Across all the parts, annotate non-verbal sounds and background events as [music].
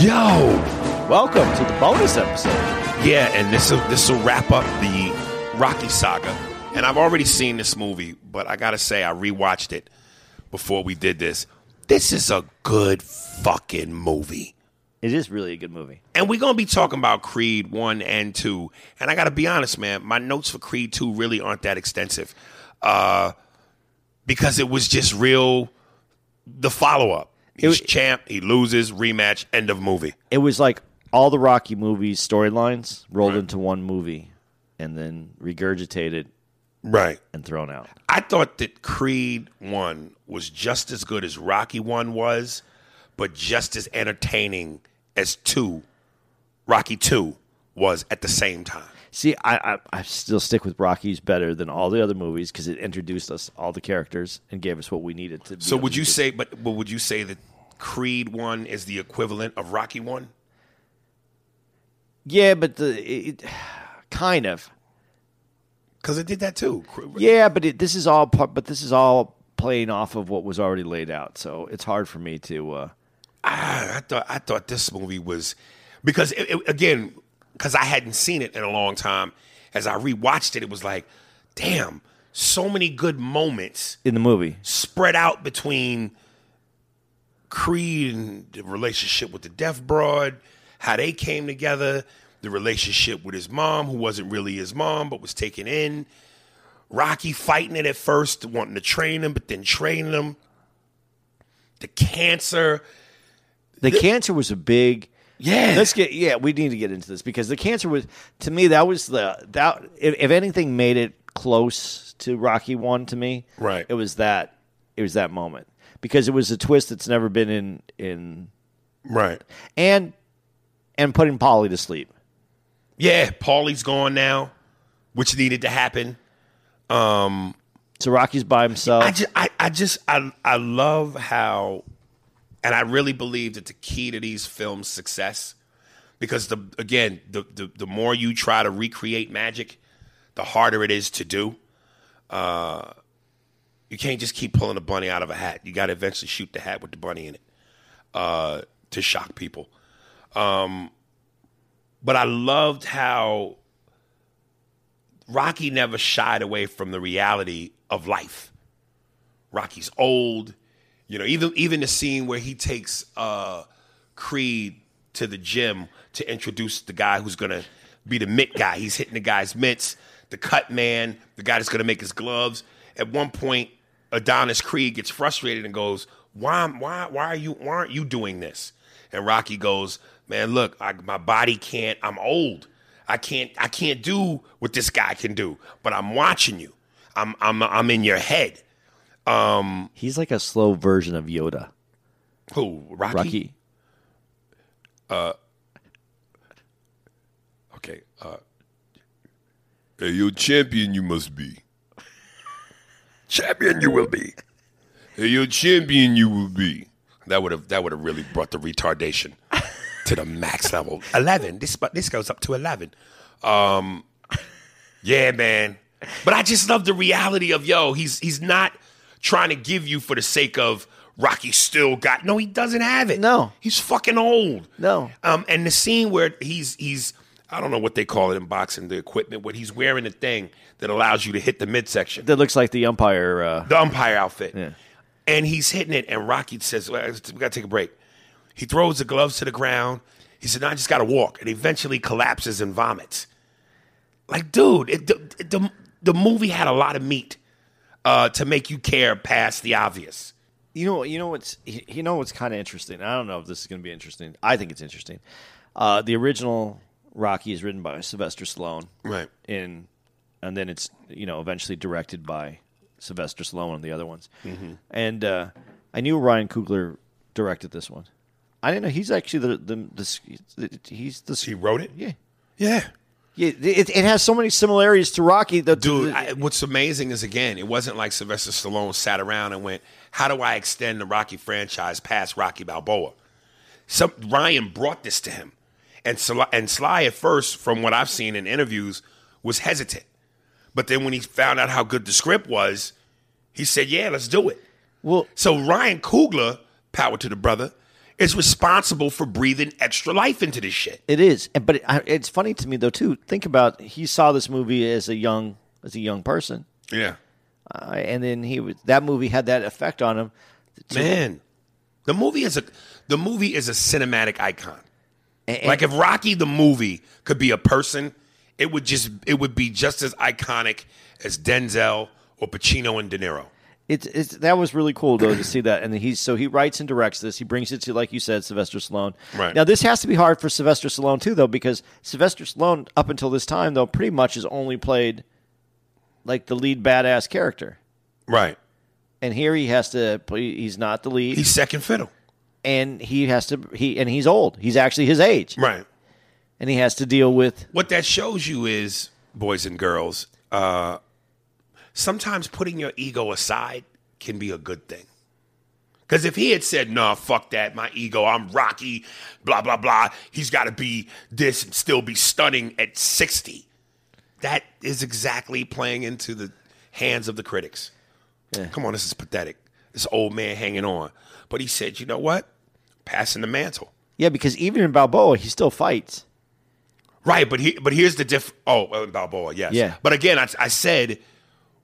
Yo. Welcome to the bonus episode. Yeah, and this will this will wrap up the Rocky saga. And I've already seen this movie, but I gotta say I rewatched it before we did this. This is a good fucking movie. It is really a good movie. And we're gonna be talking about Creed one and two. And I gotta be honest, man, my notes for Creed two really aren't that extensive. Uh because it was just real the follow up. He's It- champ, he loses, rematch, end of movie. It was like all the Rocky movies storylines rolled Right. into one movie and then regurgitated Right. and thrown out. I thought that Creed 1 was just as good as Rocky 1 was, but just as entertaining as 2, Rocky 2 was at the same time. See, I, I I still stick with Rocky's better than all the other movies because it introduced us all the characters and gave us what we needed to. Be So would you do. say but, but would you say that Creed 1 is the equivalent of Rocky 1? Yeah, but the it, kind of. Cuz it did that too. Yeah, but it, this is all. part- But this is all playing off of what was already laid out. So it's hard for me to. Uh, I, I thought I thought this movie was because it, it- again because I hadn't seen it in a long time. As I rewatched it, it was like, damn, so many good moments in the movie, spread out between Creed and the relationship with the deaf broad, how they came together, the relationship with his mom, who wasn't really his mom but was taken in. Rocky fighting it at first, wanting to train him, but then training him. The cancer. the cancer was a big. Yeah. Let's get yeah. We need to get into this because the cancer was to me that was the that if, if anything made it close to Rocky one to me, Right. It was that it was that moment because it was a twist that's never been in in Right. and and putting Paulie to sleep. Yeah, Paulie's gone now, which needed to happen. Um. So Rocky's by himself. I just, I, I just, I, I love how, and I really believe that the key to these films' success, because the again, the the, the more you try to recreate magic, the harder it is to do. Uh, you can't just keep pulling a bunny out of a hat. You got to eventually shoot the hat with the bunny in it uh, to shock people. Um, but I loved how Rocky never shied away from the reality of life. Rocky's old, you know. Even even the scene where he takes uh, Creed to the gym to introduce the guy who's gonna be the mitt guy. He's hitting the guy's mitts, the cut man, the guy that's gonna make his gloves. At one point, Adonis Creed gets frustrated and goes, "Why, why, why are you, why aren't you doing this?" And Rocky goes, "Man, look, I, my body can't. I'm old. I can't, I can't do what this guy can do. But I'm watching you. I'm, I'm, I'm in your head." He's like a slow version of Yoda. Who Rocky? Rocky. Okay. Uh, hey, you champion you must be. champion you will be. Hey, you champion you will be. That would have that would have really brought the retardation to the max level. [laughs] Eleven. This but this goes up to eleven. Um, yeah, man. But I just love the reality of yo. He's he's not trying to give you for the sake of Rocky still got no, he doesn't have it. No. he's fucking old. No. um, and the scene where he's he's I don't know what they call it in boxing, the equipment, where he's wearing a thing that allows you to hit the midsection, That looks like the umpire. Uh, the umpire outfit, Yeah. and he's hitting it, and Rocky says, well, "We got to take a break." He throws the gloves to the ground. He said, "No, I just got to walk," and eventually collapses and vomits. Like, dude, it, the, the the movie had a lot of meat uh, to make you care past the obvious. You know, you know what's you know what's kind of interesting. I don't know if this is going to be interesting. I think it's interesting. Uh, the original Rocky is written by Sylvester Stallone, Right. in, and then it's you know eventually directed by Sylvester Stallone and the other ones. Mm-hmm. And uh, I knew Ryan Coogler directed this one. I didn't know he's actually the the, the he's the He wrote it. yeah Yeah. Yeah. It, it has so many similarities to Rocky. The, Dude, the- I, what's amazing is again, it wasn't like Sylvester Stallone sat around and went, "How do I extend the Rocky franchise past Rocky Balboa?" Some Ryan brought this to him, and Sly, and Sly at first, from what I've seen in interviews, was hesitant, but then when he found out how good the script was, he said, "Yeah, let's do it." well, So Ryan Coogler, power to the brother, is responsible for breathing extra life into this shit. It is, but it, it's funny to me though too. Think about he saw this movie as a young as a young person, Yeah, uh, and then he was that movie had that effect on him. to- man, the movie is a the movie is a cinematic icon. and- Like if Rocky the movie could be a person, it would just it would be just as iconic as Denzel or Pacino and De Niro. It's, it's that was really cool though to see that. And he's so he writes and directs this. He brings it to like you said, Sylvester Stallone. Right. now, this has to be hard for Sylvester Stallone too, though, because Sylvester Stallone up until this time though pretty much has only played like the lead badass character, Right. and here he has to. play He's not the lead, He's second fiddle. and he has to. He and he's old. He's actually his age, Right. and he has to deal with What that shows you is, boys and girls, uh, sometimes putting your ego aside can be a good thing. Because if he had said, nah, fuck that, my ego, I'm Rocky, blah, blah, blah, he's got to be this and still be stunning at 60, that is exactly playing into the hands of the critics. Come on, this is pathetic. This old man hanging on. But he said, you know what? Passing the mantle. Yeah, because even in Balboa, he still fights. Right, but he, but here's the diff. Oh, uh, Balboa, yes. Yeah. But again, I, I said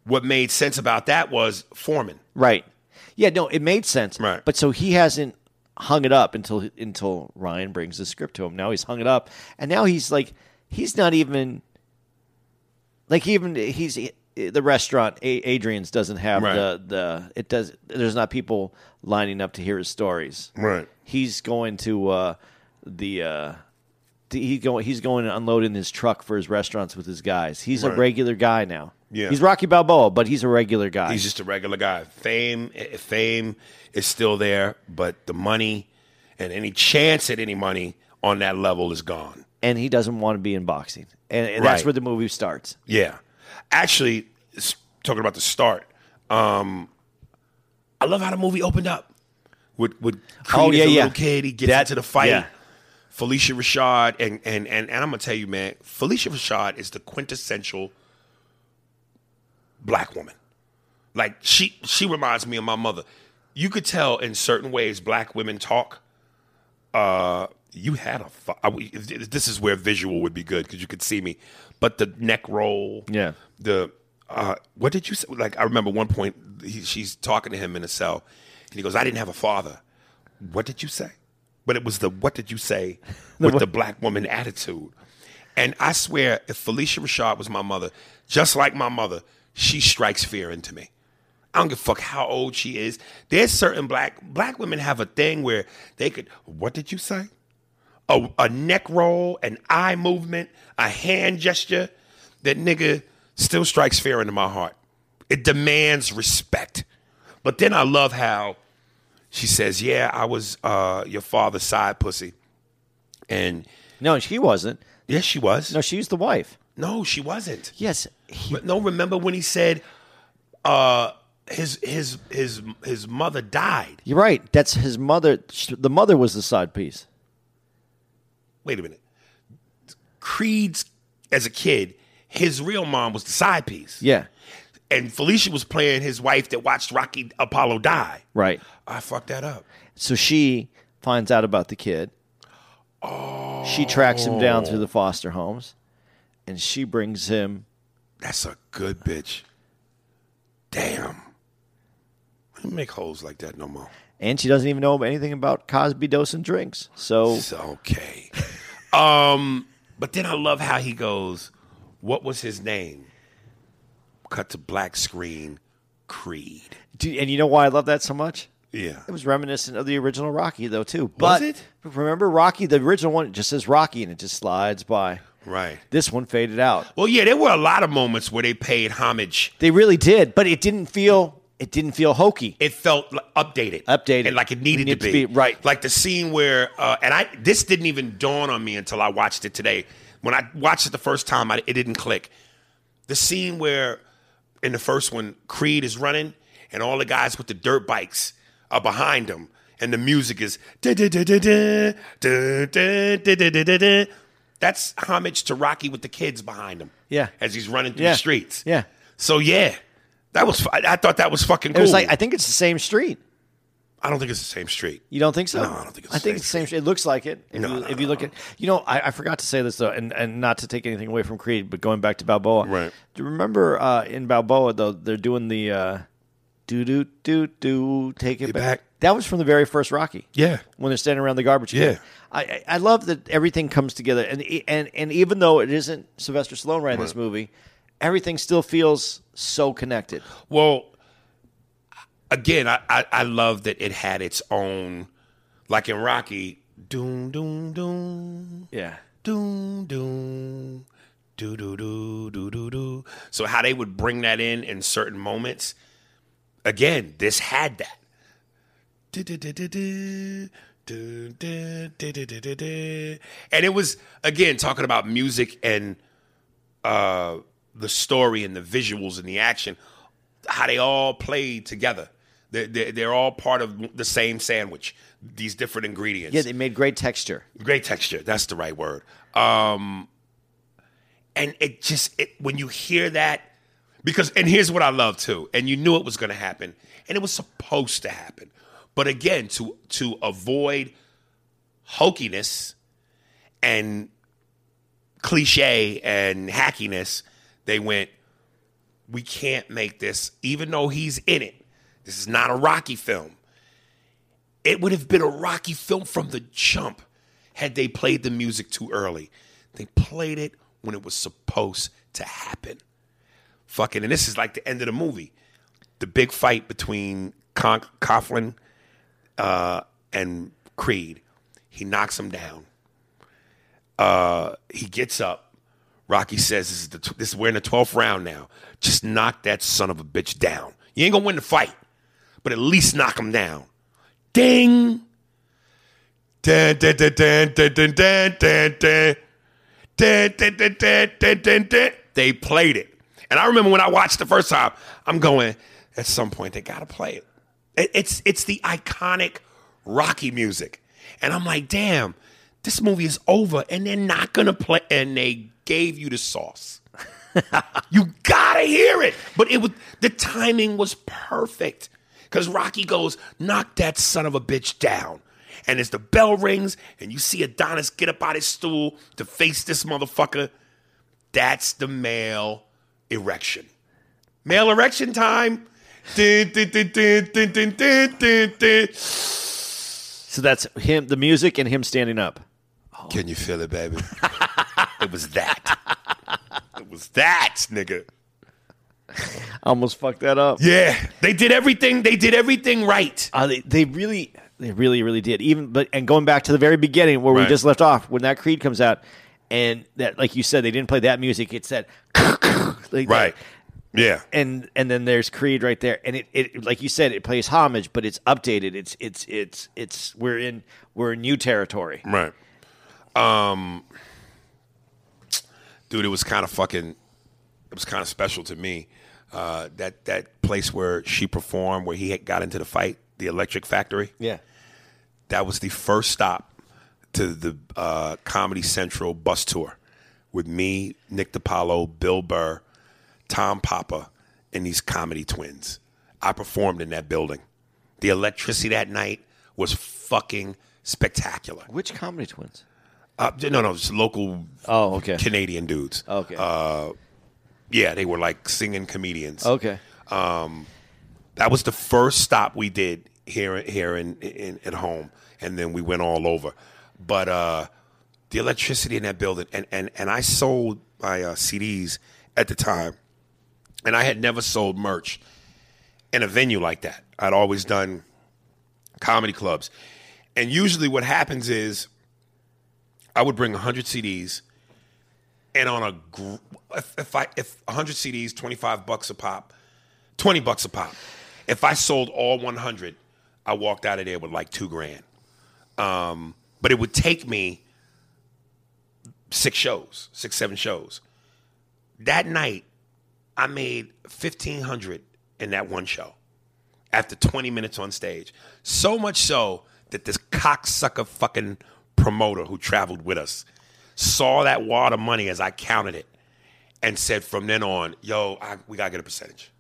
what made sense about that was Foreman. Right. Yeah, no, it made sense. Right. But so he hasn't hung it up until until Ryan brings the script to him. Now he's hung it up, and now he's like he's not even like even he's the restaurant Adrian's doesn't have Right. the the it does there's not people lining up to hear his stories. Right. He's going to uh, the. Uh, he going, he's going and unloading his truck for his restaurants with his guys. He's a regular guy now. Yeah. He's Rocky Balboa, but he's a regular guy. He's just a regular guy. Fame, eh, fame is still there, but the money and any chance at any money on that level is gone. and he doesn't want to be in boxing, and, and that's Right. where the movie starts. Yeah. Actually, talking about the start, um, I love how the movie opened up. With with Creed Oh, yeah, yeah. little kid, he gets That- into the fight. yeah. Phylicia Rashad, and, and and and I'm gonna tell you, man, Phylicia Rashad is the quintessential black woman. Like she she reminds me of my mother. You could tell in certain ways black women talk. Uh, you had a. fu- I w- this is where visual would be good because you could see me, but the neck roll. Yeah. The uh, what did you say? Like I remember one point he, she's talking to him in a cell, and he goes, "I didn't have a father." What did you say? But it was the what did you say [laughs] with the black woman attitude. And I swear, if Phylicia Rashad was my mother, just like my mother, she strikes fear into me. I don't give a fuck how old she is. There's certain black black women have a thing where they could. What did you say? A, a neck roll, an eye movement, a hand gesture. That nigga still strikes fear into my heart. It demands respect. But then I love how she says, "Yeah, I was uh, your father's side pussy," and No, she wasn't. yes, she was. No, she was the wife. No, she wasn't. Yes, he, no, remember when he said uh, his his his his mother died? you're right. That's his mother. The mother was the side piece. Wait a minute. Creed's as a kid, his real mom was the side piece. Yeah, and Phylicia was playing his wife that watched Rocky Apollo die. Right. I fucked that up. So she finds out about the kid. Oh. She tracks him down through the foster homes, and she brings him. That's a good bitch. Damn. Don't make holes like that no more. And she doesn't even know anything about Cosby dosing drinks. So It's okay. [laughs] um, but then I love how he goes, What was his name? Cut to black screen, Creed. Do- and you know why I love that so much? Yeah. It was reminiscent of the original Rocky, though, too. But it? remember Rocky, the original one, it just says Rocky and it just slides by. Right. This one faded out. Well, yeah, there were a lot of moments where they paid homage. They really did, but it didn't feel it didn't feel hokey. It felt like updated, Updated. and like it needed Needed to to be. be, right. Like the scene where, uh, and I this didn't even dawn on me until I watched it today. When I watched it the first time, I, it didn't click. The scene where in the first one, Creed is running, and all the guys with the dirt bikes are behind him, and the music is that's homage to Rocky with the kids behind him. Yeah. As he's running through Yeah. the streets. Yeah. So yeah, that was. I, I thought that was fucking It cool. was like I think it's the same street. I don't think it's the same street. You don't think so? No, I don't think it's I the think same it's the same. Street. It looks like it. If, No, you, no, if you look at, you know, I, I forgot to say this though, and, and not to take anything away from Creed, but going back to Balboa, Right. Do you remember uh, in Balboa though they're doing the uh, do do do do take it back. back. That was from the very first Rocky. Yeah. when they're standing around the garbage Yeah. can. I, I I love that everything comes together, and and and even though it isn't Sylvester Stallone right in this movie, everything still feels so connected. Well, again, I, I, I love that it had its own, like in Rocky, doom, doom, doom, Yeah. doom, doom, do, do, do, do, do, do. So how they would bring that in in certain moments, again, this had that. And it was, again, talking about music and uh, the story and the visuals and the action, how they all play together. They're, they're, all part of the same sandwich, these different ingredients. Yeah, they made great texture. Great texture. That's the right word. Um, and it just it, when you hear that, because and here's what I love too, and you knew it was going to happen, and it was supposed to happen, but again, to to avoid hokiness and cliche and hackiness, they went. We can't make this, even though he's in it. This is not a Rocky film. It would have been a Rocky film from the jump had they played the music too early. They played it when it was supposed to happen. Fucking, and this is like the end of the movie. The big fight between Con- Coughlin uh, and Creed. He knocks him down. Uh, he gets up. Rocky says, "This is the tw- this we're in the twelfth round now. Just knock that son of a bitch down. You ain't gonna win the fight, but at least knock him down." Ding. They played it. And I remember when I watched the first time, I'm going, at some point they gotta play it. It- It's it's the iconic Rocky music. And I'm like, damn, this movie is over and they're not gonna play and they gave you the sauce. [laughs] you gotta hear it. But it was the timing was perfect. Cause Rocky goes, knock that son of a bitch down. And as the bell rings and you see Adonis get up out his stool to face this motherfucker, that's the male erection. Male erection time. So that's him, the music, and him standing up. Can you feel it, baby? [laughs] it was that. It was that, nigga. I almost fucked that up. Yeah, they did everything. They did everything right. Uh, they, they really, they really, really did. Even but and going back to the very beginning where Right. we just left off, when that Creed comes out, and that like you said, they didn't play that music. It's [laughs] that like Right. Yeah. and and then there's Creed right there, and it, it like you said it plays homage, but it's updated. It's it's it's it's we're in we're in new territory. Right. Um, dude, it was kind of fucking. It was kind of special to me. Uh, that that place where she performed, where he had got into the fight, the Electric Factory. Yeah, That was the first stop to the uh, Comedy Central bus tour with me, Nick DiPaolo, Bill Burr, Tom Papa, and these comedy twins. I performed in that building. The electricity that night was fucking spectacular. Which comedy twins? Uh, no, no, it's local Oh, okay. Canadian dudes. Okay. Uh, yeah, they were like singing comedians. okay. That was the first stop we did here here in, in at home, and then we went all over. But uh, the electricity in that building, and and and I sold my uh, CDs at the time, and I had never sold merch in a venue like that. I'd always done comedy clubs, and usually what happens is I would bring hundred CDs, and on a if, if I if hundred CDs, twenty five bucks a pop, twenty bucks a pop. If I sold all one hundred, I walked out of there with like two grand. Um, but it would take me six shows, six seven shows. That night, I made fifteen hundred in that one show after 20 minutes on stage. So much so that this cocksucker fucking promoter who traveled with us saw that wad of money as I counted it and said from then on, yo, I, we gotta get a percentage.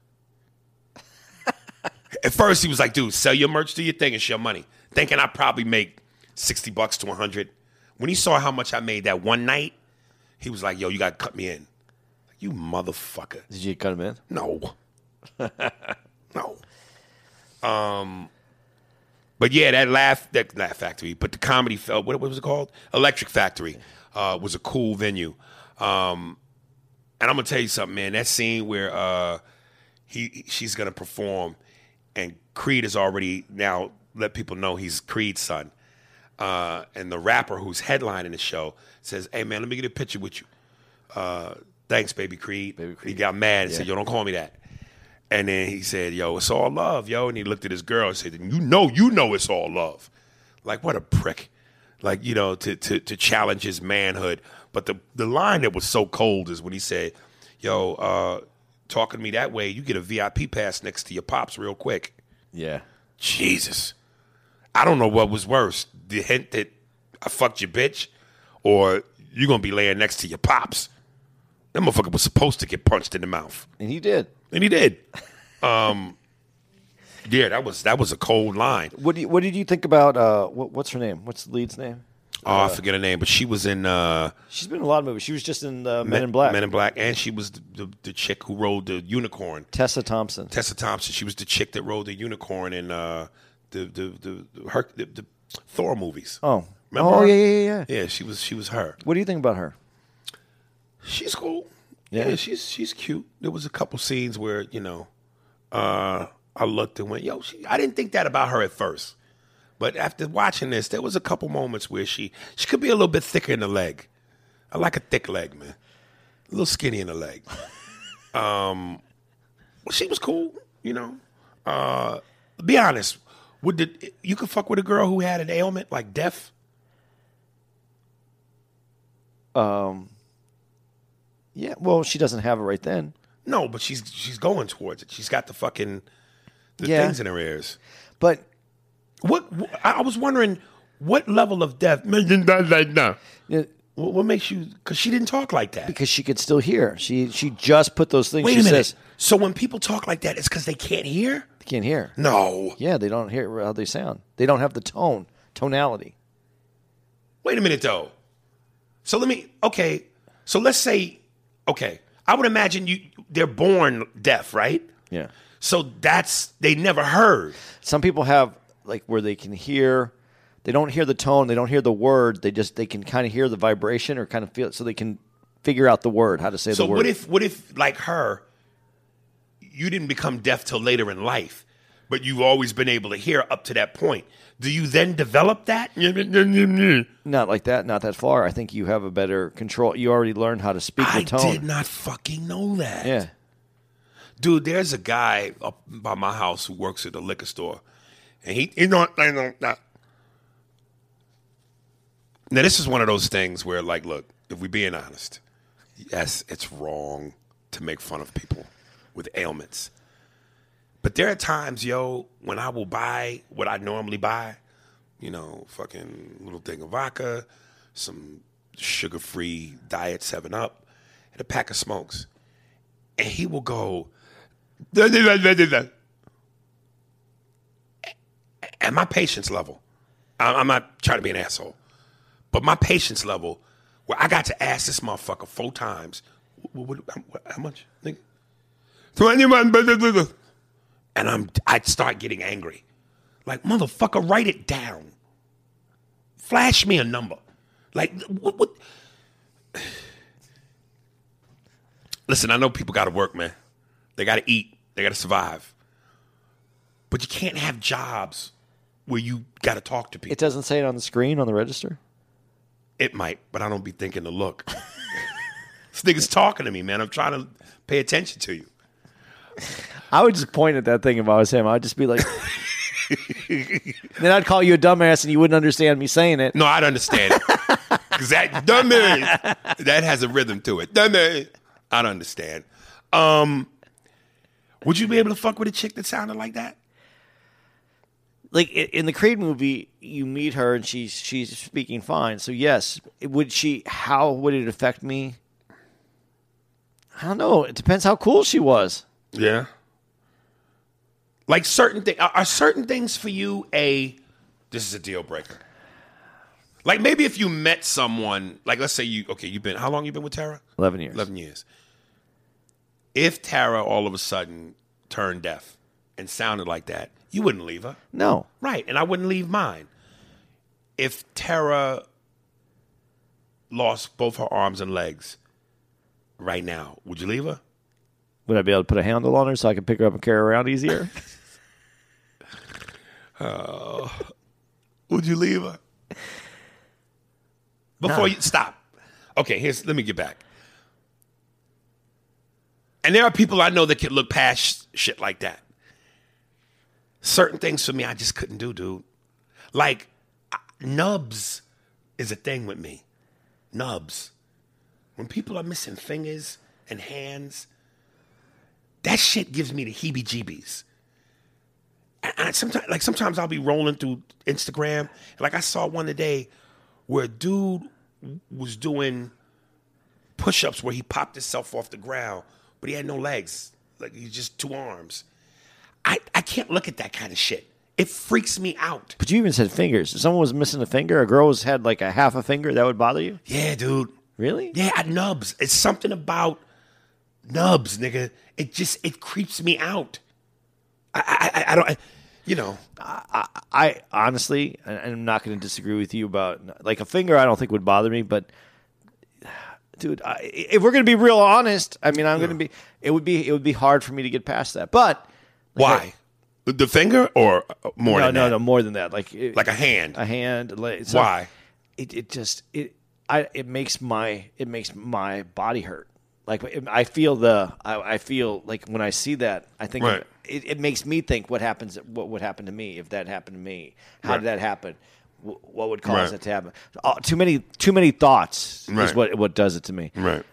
[laughs] At first, he was like, dude, sell your merch, do your thing, and share money. Thinking I probably make 60 bucks to 100. When he saw how much I made that one night, he was like, yo, you gotta cut me in. You motherfucker. Did you cut him in? No. [laughs] no. Um but yeah, that laugh that laugh factory, but the comedy felt what, what was it called? Electric Factory uh, was a cool venue. Um and I'm gonna tell you something, man. That scene where uh he she's gonna perform and Creed is already now let people know he's Creed's son. Uh, and the rapper who's headlining the show says, Hey man, let me get a picture with you. Uh, thanks, baby Creed. Baby He got mad and Yeah. said, Yo, don't call me that. And then he said, Yo, it's all love, yo. And he looked at his girl and said, You know, you know it's all love. Like, what a prick. Like, you know, to to to challenge his manhood. But the the line that was so cold is when he said, Yo, uh, talking to me that way, you get a VIP pass next to your pops real quick. Yeah. Jesus. I don't know what was worse. The hint that I fucked your bitch or you're gonna be laying next to your pops. That motherfucker was supposed to get punched in the mouth. And he did. And he did. Um Yeah, that was that was a cold line. What do you, what did you think about uh what, what's her name? What's the lead's name? Oh, I forget her name, but she was in uh She's been in a lot of movies. She was just in uh, Men, in Black. Men in Black, and she was the, the, the chick who rode the unicorn. Tessa Thompson. Tessa Thompson. She was the chick that rode the unicorn in uh the the the, the, her, the, the Thor movies. oh. Remember oh her? yeah, yeah, yeah, yeah. Yeah, she was she was her. What do you think about her? She's cool. Yeah. Yeah, she's she's cute. There was a couple scenes where you know, uh, I looked and went, "Yo," she, I didn't think that about her at first, but after watching this, there was a couple moments where she she could be a little bit thicker in the leg. I like a thick leg, man. A little skinny in the leg. [laughs] um, she was cool, you know. Uh, be honest, would the, you could fuck with a girl who had an ailment like deaf? Yeah. Well, she doesn't have it right then. No, but she's she's going towards it. She's got the fucking the Yeah. things in her ears. But What I I was wondering, what level of death? [laughs] Uh, what, what makes you? Because she didn't talk like that. because she could still hear. She she just put those things. Wait she a minute. says So when people talk like that, it's because they can't hear. they can't hear. No. Yeah, they don't hear how they sound. They don't have the tone, tonality. Wait a minute though. So let me. Okay. So let's say. Okay. I would imagine you. They're born deaf, right? Yeah. So that's they never heard. Some people have like where they can hear. They don't hear the tone. They don't hear the word. They just they can kind of hear the vibration or kind of feel it, so they can figure out the word, how to say So the word. So what if what if like her, you didn't become deaf till later in life, but you've always been able to hear up to that point? Do you then develop that? not like that, not that far. I think you have a better control. You already learned how to speak I the tone. did not fucking know that. Yeah. Dude, there's a guy up by my house who works at the liquor store. And he, you know, I know that. Now, this is one of those things where, like, look, if we're being honest, yes, it's wrong to make fun of people with ailments. But there are times, yo, when I will buy what I normally buy, you know, fucking little thing of vodka, some sugar free diet 7 Up, and a pack of smokes. And he will go, And my patience level, I'm not trying to be an asshole, but my patience level, where I got to ask this motherfucker four times, how much? Nigga? And I'm, I'd start getting angry. Like, motherfucker, write it down. Flash me a number. Like, what? what? Listen, I know people got to work, man. They got to eat. They got to survive. But you can't have jobs where you got to talk to people. It doesn't say it on the screen on the register. It might, but I don't be thinking to look. [laughs] this nigga's talking to me, man. I'm trying to pay attention to you. I would just point at that thing if I was him. I'd just be like, then I'd call you a dumbass and you wouldn't understand me saying it. No, I'd understand it. [laughs] Because that dummy, that has a rhythm to it. Dumbass, I'd understand. Um, would you be able to fuck with a chick that sounded like that? Like in the Creed movie, you meet her and she's she's speaking fine. So yes, would she? How would it affect me? I don't know. It depends how cool she was. Yeah. Like certain things, are, are certain things for you a, this is a deal breaker? Like maybe if you met someone, like let's say you, okay, you've been, how long you been with Tara? Eleven years. 11 years. If Tara all of a sudden turned deaf and sounded like that, you wouldn't leave her. No. Right. And I wouldn't leave mine. If Tara lost both her arms and legs right now, would you leave her? Would I be able to put a handle on her so I could pick her up and carry her around easier? [laughs] Uh, would you leave her? Before you stop. Okay, here's let me get back. And there are people I know that can look past shit like that. Certain things for me I just couldn't do, dude. Like nubs is a thing with me. Nubs. When people are missing fingers and hands, that shit gives me the heebie-jeebies. And I sometimes, like sometimes I'll be rolling through Instagram, and like I saw one today where a dude was doing push-ups where he popped himself off the ground, but he had no legs, like he's just two arms. I I can't look at that kind of shit. It freaks me out. but you even said fingers. If someone was missing a finger, a girl was had like a half a finger, that would bother you? Yeah, dude. Really? Yeah, I- nubs. It's something about nubs, nigga. It just it creeps me out. I I, I, I don't. I, you know, I I honestly, I'm not going to disagree with you about like a finger. I don't think would bother me, but dude, I, if we're going to be real honest, I mean, I'm going to be. It would be it would be hard for me to get past that. But why? the finger or more no, no, that? no, more than that. Like it- Like a hand. a hand. Like, so Why? It it just it I it makes my it makes my body hurt. Like I feel the I, I feel like when I see that I think Right. it, it makes me think what happens what would happen to me if that happened to me. How Right. did that happen? Wh- What would cause Right. that to happen? Uh, too many too many thoughts is what what does it to me. right.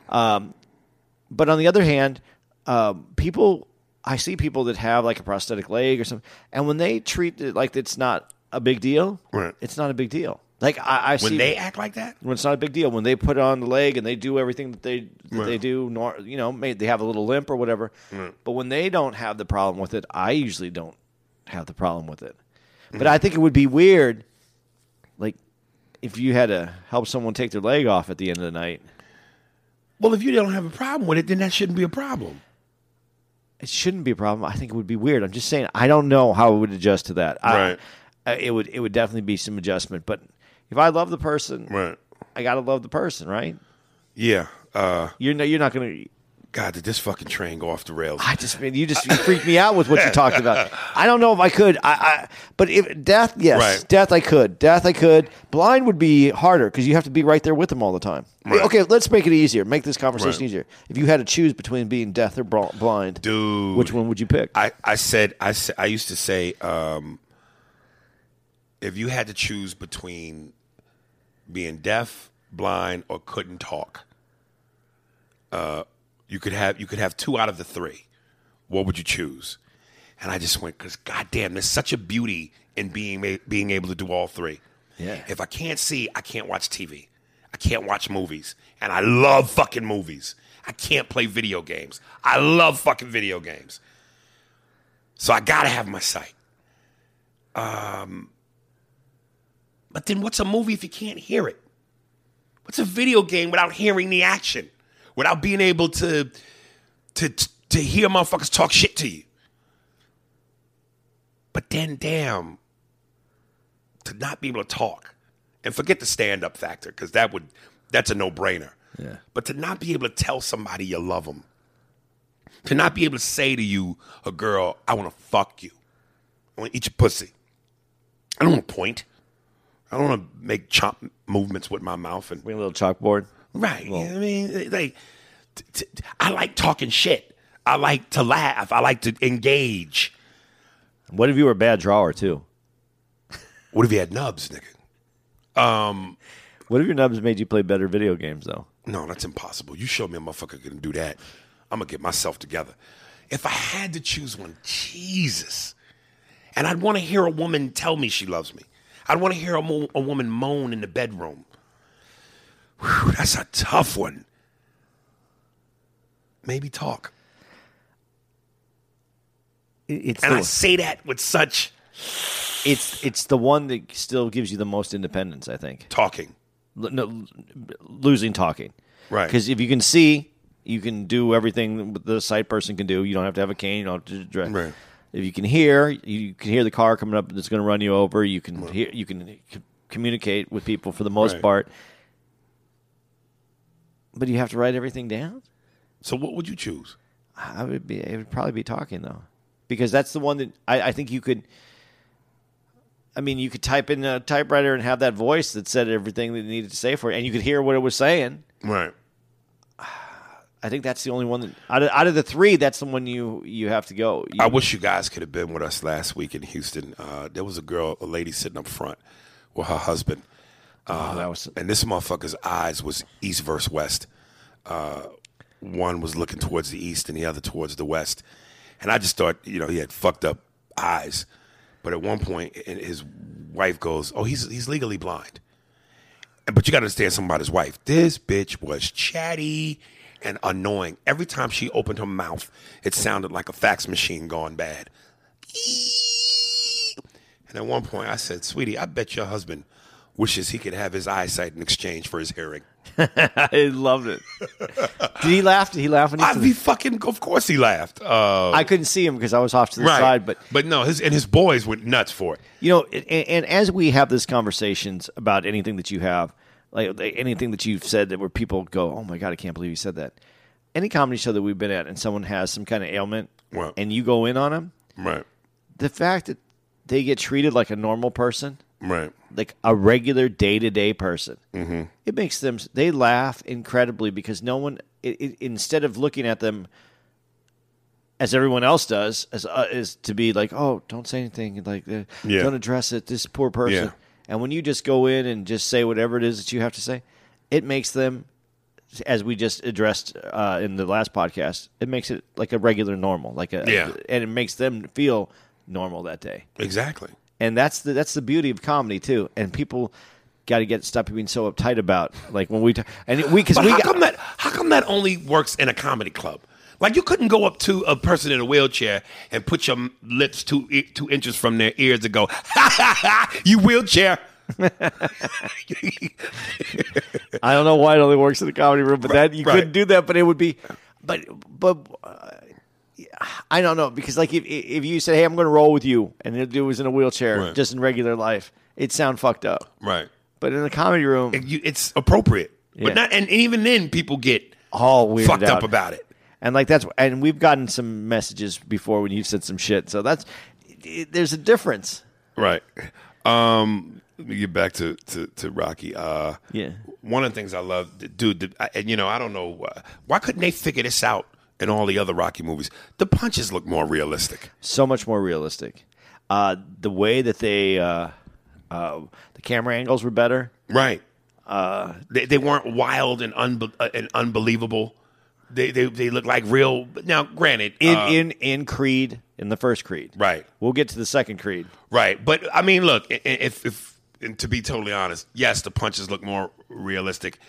But on the other hand, um, people I see people that have like a prosthetic leg or something, and when they treat it like it's not a big deal, Right. it's not a big deal. Like I, I when see they act like that, when it's not a big deal. When they put on the leg and they do everything that they that they do nor you know may, they have a little limp or whatever. But when they don't have the problem with it i usually don't have the problem with it. But i think it would be weird like if you had to help someone take their leg off at the end of the night. Well, if you don't have a problem with it, then that shouldn't be a problem. it shouldn't be a problem. I think it would be weird. I'm just saying i don't know how it would adjust to that. Right. I, it would it would definitely be some adjustment. But if i love the person Right. i gotta love the person right Yeah. Uh, you're, no, you're not gonna God, did this fucking train go off the rails? I just man, you just you freaked me out with what you talked about. I don't know if I could. I, I but if death, yes, Right. death I could. Death I could. Blind would be harder because you have to be right there with them all the time. Right. Okay, let's make it easier. Make this conversation Right. easier. If you had to choose between being deaf or blind, Dude. which one would you pick? I, I said I, I used to say um, if you had to choose between being deaf, blind, or couldn't talk, uh, you could have you could have two out of the three. What would you choose? And I just went because goddamn, there's such a beauty in being being able to do all three. Yeah. If I can't see, I can't watch TV. I can't watch movies, and I love fucking movies. I can't play video games. I love fucking video games. So I gotta have my sight. Um, but then what's a movie if you can't hear it? What's a video game without hearing the action? Without being able to to to hear motherfuckers talk shit to you? But then damn, to not be able to talk and forget the stand-up factor, because that would that's a no-brainer. Yeah. But to not be able to tell somebody you love them, to not be able to say to you, a girl, I want to fuck you. I want to eat your pussy. I don't want to point. I don't want to make chop movements with my mouth and Bring a little chalkboard. right. what I mean, like, t- t- I like talking shit. I like to laugh. I like to engage. What if you were a bad drawer too? What if you had nubs, nigga? Um, what if your nubs made you play better video games though? No, that's impossible. You show me a motherfucker can do that. I'm gonna get myself together. If I had to choose one, Jesus. And I'd want to hear a woman tell me she loves me. I'd want to hear a, mo- a woman moan in the bedroom. Whew, that's a tough one. Maybe talk. It- It's And I say that with such it's it's the one that still gives you the most independence. I think. talking. L- no, losing talking. Right. Because if you can see, you can do everything the sight person can do. You don't have to have a cane. You don't have to direct. Right. If you can hear, you can hear the car coming up that's going to run you over. You can hear. You can c- communicate with people for the most Right. part. But you have to write everything down. So what would you choose? I would be. It would probably be talking though, because that's the one that I, I think you could. I mean, you could type in a typewriter and have that voice that said everything that you needed to say for it, and you could hear what it was saying. Right. I think that's the only one that out of, out of the three, that's the one you you have to go. You- I wish you guys could have been with us last week in Houston. Uh, there was a girl, a lady sitting up front with her husband. oh, that was and this motherfucker's eyes was east versus west. Uh, one was looking towards the east and the other towards the west. And I just thought, you know, he had fucked up eyes. But at one point, and his wife goes, "Oh, he's he's legally blind." But you got to understand something about his wife. This bitch was chatty and annoying. Every time she opened her mouth, it sounded like a fax machine gone bad. And at one point, I said, "Sweetie, I bet your husband wishes he could have his eyesight in exchange for his hearing." [laughs] I loved it. Did he laugh? Did he laugh when he? I'd be fucking. Of course, he laughed. Uh, I couldn't see him because I was off to the right, side, but but no, his and his boys went nuts for it. You know, and, and as we have these conversations about anything that you have, like, anything that you've said that where people go, "Oh my god, I can't believe you said that." Any comedy show that we've been at, and someone has some kind of ailment, Right. and you go in on them, Right, the fact that they get treated like a normal person, right, like a regular day to day person, mm-hmm. it makes them they laugh incredibly because no one, it, it, instead of looking at them as everyone else does, as uh, is to be like, oh, don't say anything, like, uh, Yeah. don't address it. This poor person. Yeah. And when you just go in and just say whatever it is that you have to say, it makes them, as we just addressed uh, in the last podcast, it makes it like a regular normal, like a, Yeah. and it makes them feel normal that day. exactly. And that's the that's the beauty of comedy too. And people got to get stop being so uptight about like when we talk, and we because we how got, come that? How come that only works in a comedy club? Like you couldn't go up to a person in a wheelchair and put your lips two two inches from their ears and go, "Ha ha ha! You wheelchair." [laughs] I don't know why it only works in the comedy room, but that you right. couldn't do that. But it would be, but but uh, I don't know because like if if you said, "Hey, I'm going to roll with you," and the dude was in a wheelchair, Right. just in regular life, it'd sound fucked up. Right. But in a comedy room, It- you- it's appropriate, Yeah. but not. And, and even then, people get all weirded fucked out. up about it. And like that's and we've gotten some messages before when you've said some shit. So that's it, there's a difference. Right. Um, let me get back to to, to Rocky. Uh, Yeah. One of the things I love, dude, the, I, and you know, I don't know uh, why couldn't they figure this out in all the other Rocky movies? The punches look more realistic. so much more realistic. Uh, the way that they, uh, uh, the camera angles were better. Right. Uh, they they weren't wild and unbe- uh, and unbelievable. They they they look like real. Now, granted, In uh, in in Creed, in the first Creed, right, We'll get to the second Creed. right. But I mean, look, if if and to be totally honest, yes, the punches look more realistic.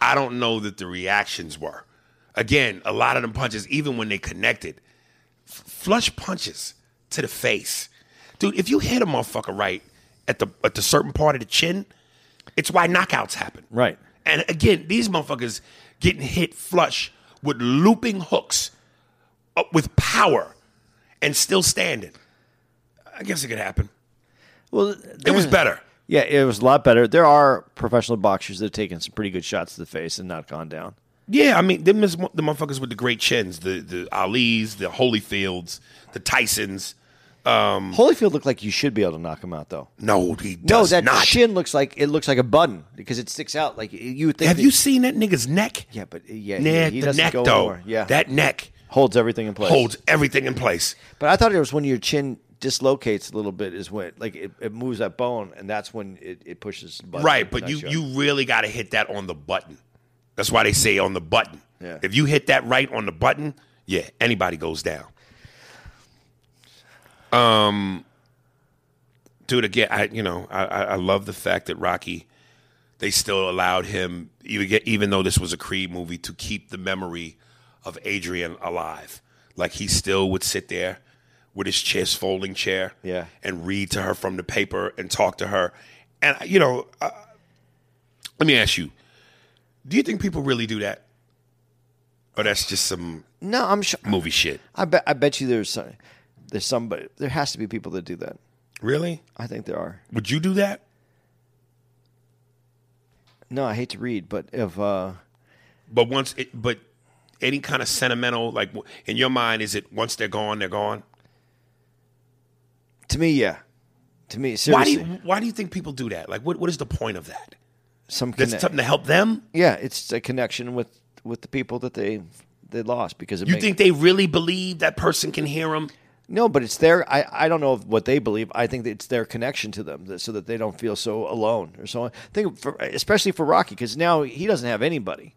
I don't know that the reactions were. Again, a lot of them punches, even when they connected, f- flush punches to the face. Dude, if you hit a motherfucker right at the at the certain part of the chin, it's why knockouts happen. Right. And again, these motherfuckers getting hit flush with looping hooks up with power and still standing. I guess it could happen. Well, It was better. Yeah, it was a lot better. There are professional boxers that have taken some pretty good shots to the face and not gone down. Yeah, I mean, them is the motherfuckers with the great chins, the the Ali's, the Holyfields, the Tysons. Um, Holyfield looked like you should be able to knock him out, though. No, he No, does that not. chin looks like it looks like a button because it sticks out. Like you would think. Have that- you seen that nigga's neck? Yeah, but yeah, Nah, he, he the neck go though. anywhere. Yeah, that neck holds everything in place. holds everything in place. But I thought it was when your chin dislocates a little bit is when like it, it moves that bone, and that's when it, it pushes. the button Right, but you you really got to hit that on the button. That's why they say on the button. Yeah. If you hit that right on the button, yeah, anybody goes down. Um, dude, again, I you know I I love the fact that Rocky, they still allowed him even even though this was a Creed movie to keep the memory of Adrian alive. Like he still would sit there with his chest folding chair, Yeah. and read to her from the paper and talk to her. And you know, uh, let me ask you: Do you think people really do that, or that's just some no, I'm sure. movie shit? I bet. I bet you there's some, there's somebody. There has to be people that do that. Really? I think there are. Would you do that? No, I hate to read, but if uh, But once, it, but any kind of sentimental, like in your mind, is it once they're gone, they're gone? to me, yeah, to me, seriously. Why do seriously, you Why do you think people do that? Like, what what is the point of that? some That's connect- something to help them. Yeah, it's a connection with with the people that they they lost because it You think they really believe that person can hear them? No, but it's their. I I don't know what they believe. I think that it's their connection to them, that, so that they don't feel so alone or so on. I think for, especially for Rocky because now he doesn't have anybody.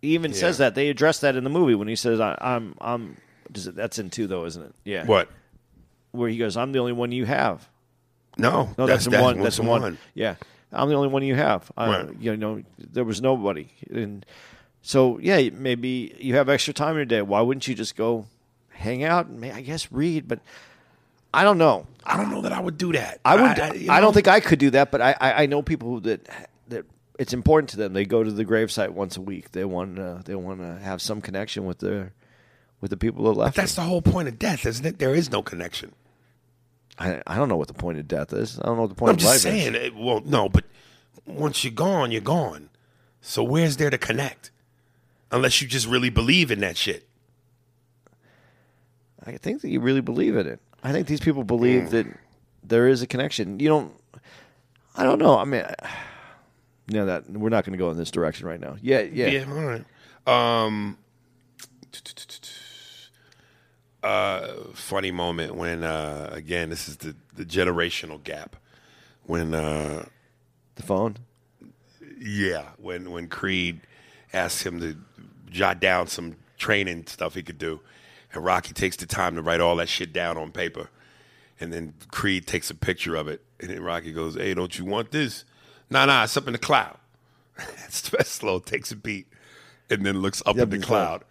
He even says that they address that in the movie when he says, I, "I'm I'm." Does it, that's in two though, isn't it? Yeah. What? Where he goes, "I'm the only one you have." No, No, that's, in one. That's in one. one. Yeah, I'm the only one you have. Uh, Right. You know, there was nobody, and so yeah, maybe you have extra time in your day. Why wouldn't you just go hang out and may- I guess read? But I don't know. I don't know that I would do that. I would. I, you don't know? think I could do that. But I, I, I know people who that that it's important to them. They go to the gravesite once a week. They want uh, they want to have some connection with their with the people that left. But that's the whole point of death, isn't it? There is no connection. I, I don't know what the point of death is. I don't know what the point I'm of just life is. saying. it- Well, no, but once you're gone, you're gone. So where's there to connect? Unless you just really believe in that shit. I think that you really believe in it. I think these people believe that there is a connection. You don't. I don't know. I mean, [sighs] no, that we're not going to go in this direction right now. Yeah, yeah. Yeah, all right. Um, [tsk] uh, funny moment when uh, again, this is the the generational gap. When uh, The phone. yeah, when when Creed asks him to jot down some training stuff he could do, and Rocky takes the time to write all that shit down on paper, and then Creed takes a picture of it, and then Rocky goes, "Hey, don't you want this? Nah, nah, it's up in the cloud." [laughs] Slow takes a beat, and then looks up Yep, in the cloud.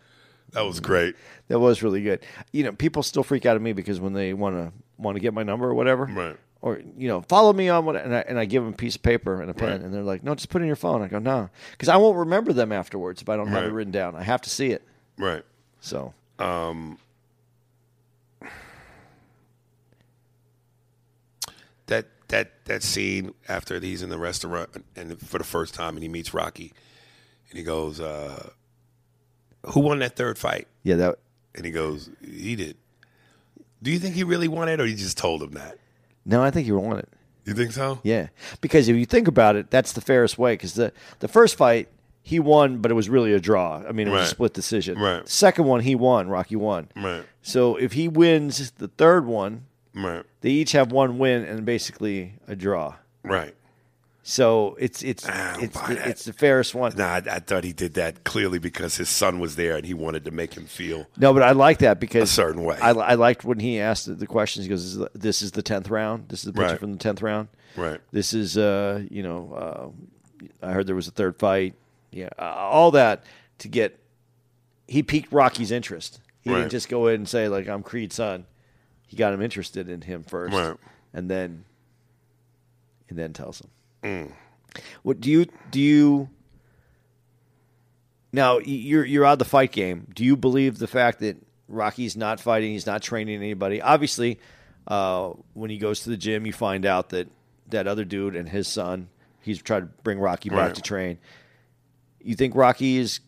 That was mm, great. That was really good. You know, people still freak out at me because when they want to want to get my number or whatever, Right. Or you know, follow me on what, and I, and I give them a piece of paper and a pen, Right. and they're like, "No, just put it in your phone." I go, "No," because I won't remember them afterwards if I don't have it written down. I have to see it. Right. So that that that scene after he's in the restaurant and for the first time and he meets Rocky and he goes, uh, "Who won that third fight?" yeah, that And he goes, "He did." Do you think he really won it, or he just told him that? no, I think he won it. You think so? Yeah, because if you think about it, that's the fairest way. Because the the first fight he won, but it was really a draw. I mean, it was Right. a split decision. Right. Second one he won. Rocky won. Right. So if he wins the third one, Right. they each have one win and basically a draw. Right. So it's it's it's the, that. it's the fairest one. Nah, I, I thought he did that clearly because his son was there and he wanted to make him feel. No, but I like that because A certain way. I, I liked when he asked the- the questions. He goes, "This is the- "This is the tenth round. This is the picture Right. from the tenth round. Right. This is uh, you know, uh, I heard there was a third fight. Yeah, uh, all that to get. He piqued Rocky's interest. He Right. didn't just go in and say like I'm Creed's son. he got him interested in him first, Right. and then and then tells him. What do you do? You now you're you're out of the fight game. Do you believe the fact that Rocky's not fighting? He's not training anybody. Obviously, uh, when he goes to the gym, you find out that that other dude and his son. He's tried to bring Rocky back Right. to train. You think Rocky is?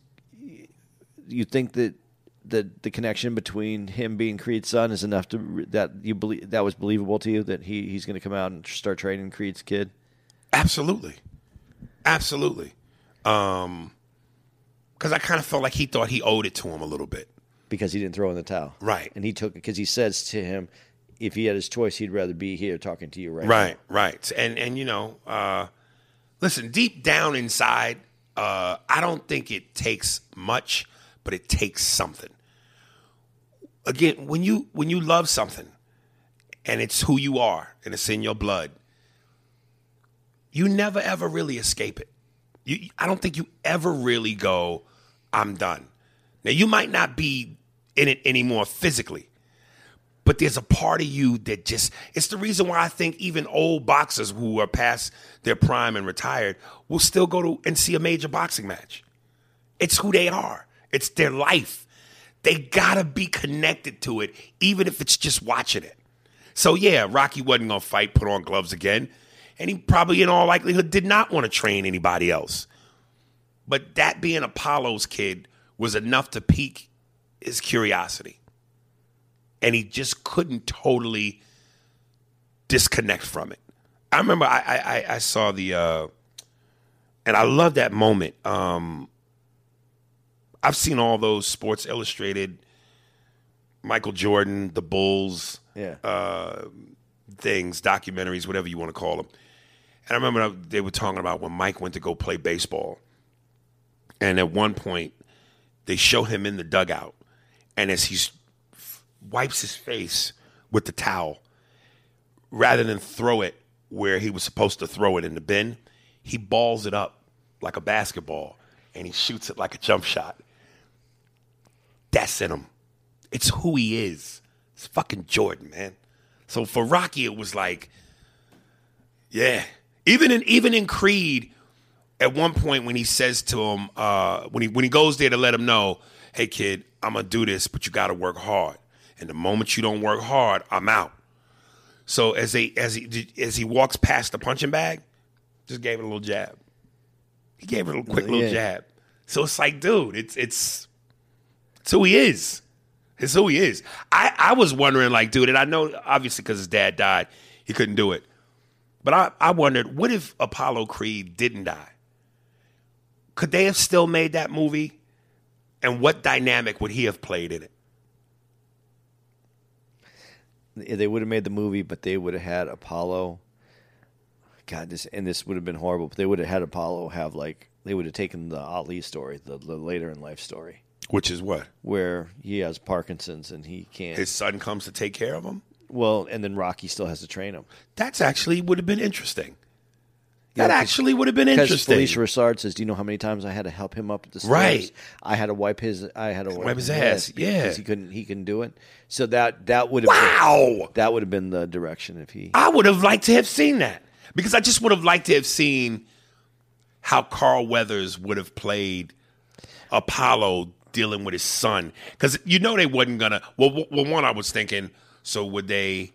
You think that the the connection between him being Creed's son is enough to that you believe that was believable to you that he he's going to come out and start training Creed's kid? Absolutely, absolutely. Um, because I kind of felt like he thought he owed it to him a little bit. because he didn't throw in the towel. Right. And he took it because he says to him, if he had his choice, he'd rather be here talking to you right, Right, right. And and you know, uh, listen, deep down inside, uh, I don't think it takes much, but it takes something. Again, when you when you love something and it's who you are and it's in your blood, you never ever really escape it. You I don't think you ever really go, I'm done. Now you might not be in it anymore physically, but there's a part of you that just it's the reason why I think even old boxers who are past their prime and retired will still go to and see a major boxing match. It's who they are. It's their life. They gotta be connected to it, even if it's just watching it. So yeah, Rocky wasn't gonna fight, put on gloves again, and he probably in all likelihood did not want to train anybody else. But that being Apollo's kid was enough to pique his curiosity and he just couldn't totally disconnect from it. I remember I I, I- I saw the uh, and I love that moment. Um, I've seen all those Sports Illustrated, Michael Jordan, the Bulls Yeah. uh, things, documentaries, whatever you want to call them. And I remember they were talking about when Mike went to go play baseball, and at one point they show him in the dugout, and as he wipes his face with the towel, rather than throw it where he was supposed to throw it in the bin, he balls it up like a basketball and he shoots it like a jump shot. That's in him. It's who he is. It's fucking Jordan, man. So for Rocky, it was like, yeah. Even in even in Creed, at one point when he says to him, uh, when he when he goes there to let him know, hey kid, I'm gonna do this, but you gotta work hard. And the moment you don't work hard, I'm out. So as they as he as he walks past the punching bag, just gave it a little jab. He gave it a quick little Yeah. jab. So it's like, dude, it's it's it's who he is. It's who he is. I, I was wondering, like, dude, and I know obviously because his dad died, he couldn't do it. But I, I wondered, what if Apollo Creed didn't die? Could they have still made that movie? And what dynamic would he have played in it? They would have made the movie, but they would have had Apollo. God, this and this would have been horrible. But they would have had Apollo have like they would have taken the Ali story, the, the later in life story, Which is what? where he has Parkinson's and he can't. His son comes to take care of him? well, and then Rocky still has to train him. That's actually would have been interesting. That 'cause- actually would have been Because interesting. Phylicia Rashad says, "Do you know how many times I had to help him up at the stairs? Right. I had to wipe his. I had to wipe, his ass, yeah. he couldn't. He couldn't do it. So that that would have been, wow. that would have been the direction if he. I would have liked to have seen that because I just would have liked to have seen how Carl Weathers would have played Apollo dealing with his son. Because you know they wasn't gonna. Well, well, one I was thinking. So would they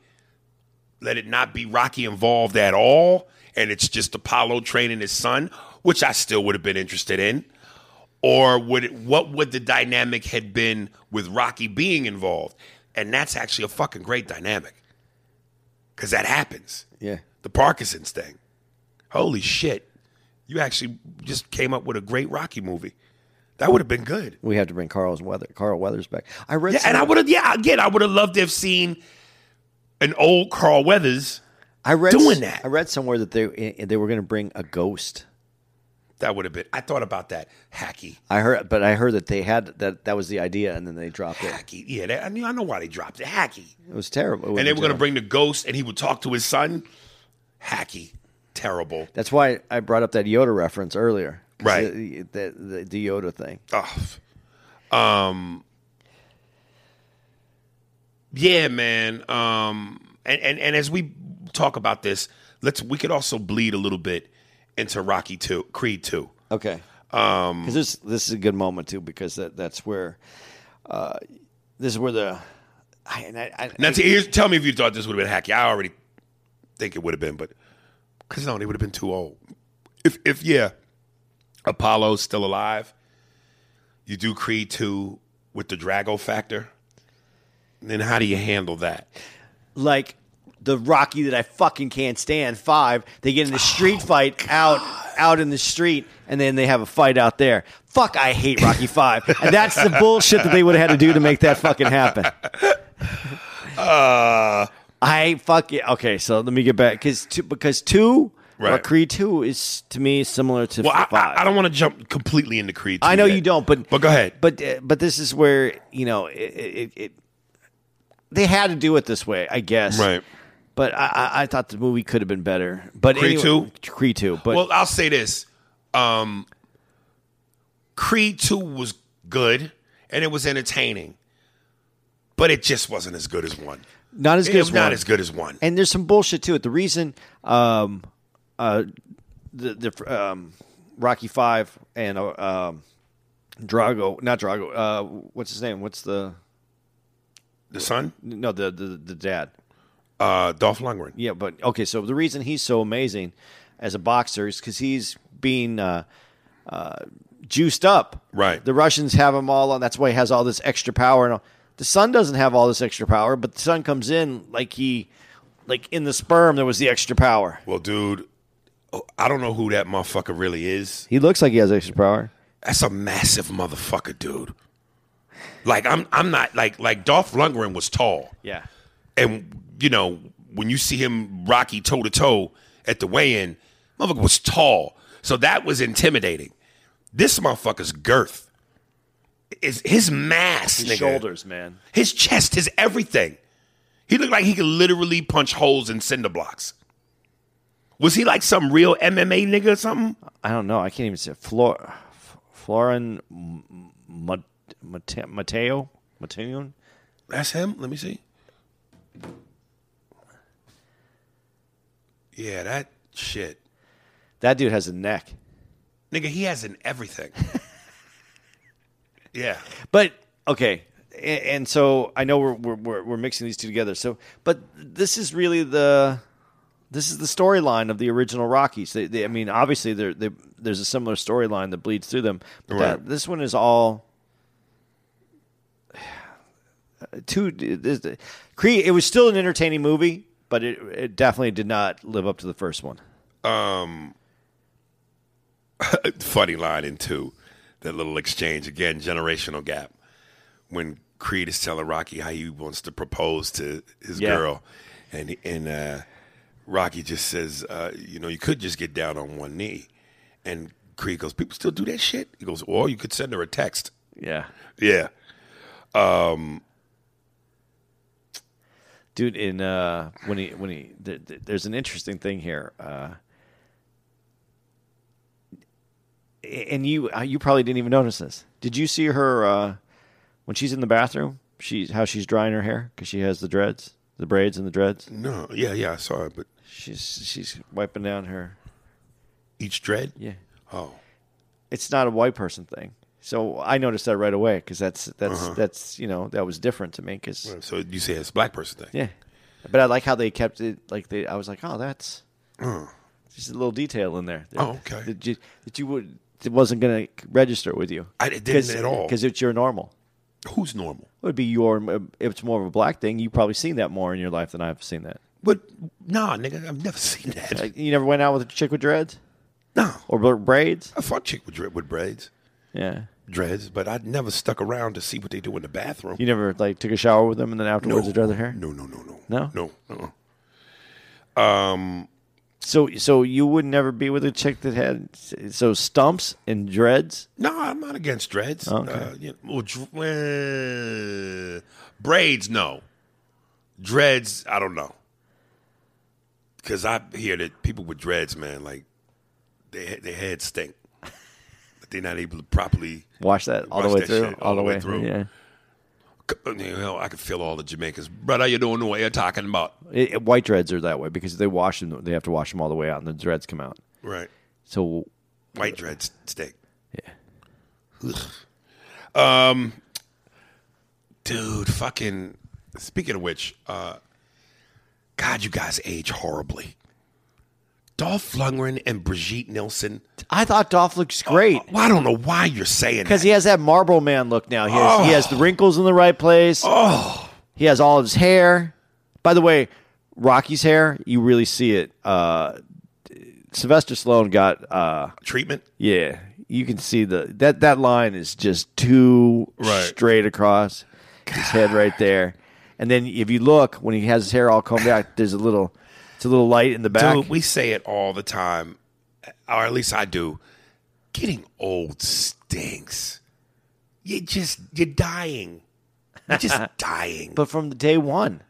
let it not be Rocky involved at all, and it's just Apollo training his son, which I still would have been interested in. Or would it, what would the dynamic had been with Rocky being involved? And that's actually a fucking great dynamic because that happens. Yeah. The Parkinson's thing. Holy shit. You actually just came up with a great Rocky movie. That would have been good. We have to bring Carl's weather. Carl Weathers back. I read. Yeah, and I would have, yeah, again, I would have loved to have seen an old Carl Weathers. I read doing that. I read somewhere that they they were going to bring a ghost. That would have been, I thought about that. Hacky. I heard, but I heard that they had that that was the idea, and then they dropped it. Hacky. Yeah, that, I, mean, I know why they dropped it. Hacky. It was terrible. It And they were going to bring the ghost and he would talk to his son. Hacky. Terrible. That's why I brought up that Yoda reference earlier. Right. The, the, the, the Yoda thing. Ugh. Um, Yeah, man. Um, and, and and as we talk about this, let's we could also bleed a little bit into Rocky Two, Creed Two. Okay. Um, because this this is a good moment too because that that's where, uh, this is where the. I, and I, I, Now, t- tell me if you thought this would have been hacky. I already think it would have been, but because no, they would have been too old. If if yeah, Apollo's still alive. You do Creed two with the Drago factor. Then how do you handle that? like the Rocky that I fucking can't stand. Five, they get in a Oh street fight out out in the street, and then they have a fight out there. Fuck, I hate Rocky [laughs] Five, and that's the bullshit that they would have had to do to make that fucking happen. Uh, I fuck it. Okay, so let me get back because two, because two. Right. Creed two is to me similar to well, I, five. I, I don't want to jump completely into Creed. 2 I know yet. you don't, but but go ahead. But uh, but this is where you know it, it, it. They had to do it this way, I guess. Right. But I, I, I thought the movie could have been better. But Creed anyway, 2? Creed two. But well, I'll say this: um, Creed Two was good and it was entertaining, but it just wasn't as good as one. not as It good was as not one. as good as one. And there's some bullshit to it. The reason, um, uh, the the um, Rocky Five and uh, um, Drago, not Drago. Uh, what's his name? What's the the son, no the the, the dad? Uh, Dolph Lundgren. Yeah, but okay. So the reason he's so amazing as a boxer is because he's being uh, uh, juiced up. Right. The Russians have him all on. That's why he has all this extra power. And all. the son doesn't have all this extra power, but the son comes in like he, like in the sperm, there was the extra power. Well, dude, I don't know who that motherfucker really is. He looks like he has extra power. That's a massive motherfucker, dude. Like I'm, I'm not like like Dolph Lundgren was tall. Yeah. and you know when you see him Rocky toe to toe at the weigh-in, motherfucker was tall, so that was intimidating. This motherfucker's girth is his mass, His nigga. shoulders, man. his chest, his everything. He looked like he could literally punch holes in cinder blocks. Was he like some real MMA nigga or something? I don't know. I can't even say Flor, Florin M- M- Mate- Mateo Mateo. That's him. Let me see. Yeah, that shit. That dude has a neck. Nigga, he has an everything. [laughs] yeah. But okay, and, and so I know we're, we're we're we're mixing these two together. So, but this is really the this is the storyline of the original Rockies. They, they, I mean, obviously there they, there's a similar storyline that bleeds through them, but that, this one is all. [sighs] Two, this, Creed. It was still an entertaining movie, but it, it definitely did not live up to the first one. [laughs] Funny line in two. That little exchange again, generational gap. When Creed is telling Rocky how he wants to propose to his Yeah. girl, and and uh, Rocky just says, uh, you know, you could just get down on one knee, and Creed goes, people still do that shit. He goes, or you could send her a text. Yeah, Yeah, dude. In uh, when he when he th- th- there's an interesting thing here. Uh, and you uh, you probably didn't even notice this. Did you see her uh, when she's in the bathroom? She's how she's drying her hair because she has the dreads, the braids and the dreads. no, yeah, yeah, I saw it, but She's she's wiping down her. each dread. Yeah, Oh, it's not a white person thing. So I noticed that right away because that's that's Uh-huh. that's you know that was different to me because so you say it's a black person thing. yeah, but I like how they kept it like they. I was like, oh, that's Uh. just a little detail in there. Oh, okay. That you, that you would it wasn't going to register with you. I- it didn't at all. because it's your normal. Who's normal? It would be your if it's more of a black thing. You've probably seen that more in your life than I've seen that. But nah, nigga, I've never [laughs] seen that. Like, you never went out with a chick with dreads no, or braids. I fought chick with dread with braids, Yeah, dreads, but I never stuck around to see what they do in the bathroom. you never like took a shower with them and then afterwards they dread their hair. No, no, no, no, No? no. Uh-uh. So so you would never be with a chick that had so stumps and dreads. No, I'm not against dreads. Okay. Uh, you know, well, dr- uh, braids, no. Dreads, I don't know. Because I hear that people with dreads, man, like they their heads stink. They're not able to properly Wash that all the way through, shit all, the way through. Yeah. You know, I can feel all the Jamaicans. Brother, you don't know what you're talking about. It, it- white dreads are that way because they wash them. They have to wash them all the way out, and the dreads come out. Right. So White dreads steak. yeah, Um. Dude, fucking. Speaking of which, uh, God, you guys age horribly. Dolph Lundgren and Brigitte Nielsen. I thought Dolph looks great Well, I don't know why you're saying because he has that Marlboro Man look now. He has, he has the wrinkles in the right place. oh, He has all of his hair. By the way, Rocky's hair, you really see it. Uh, Sylvester Stallone got, uh, treatment. yeah, you can see the that that line is just too Right. straight across his head right there. And then if you look when he has his hair all combed back, there's a little, it's a little light in the back. Dude, we say it all the time, or at least I do. Getting old stinks. You just you're dying. You're just [laughs] dying. but from the day one,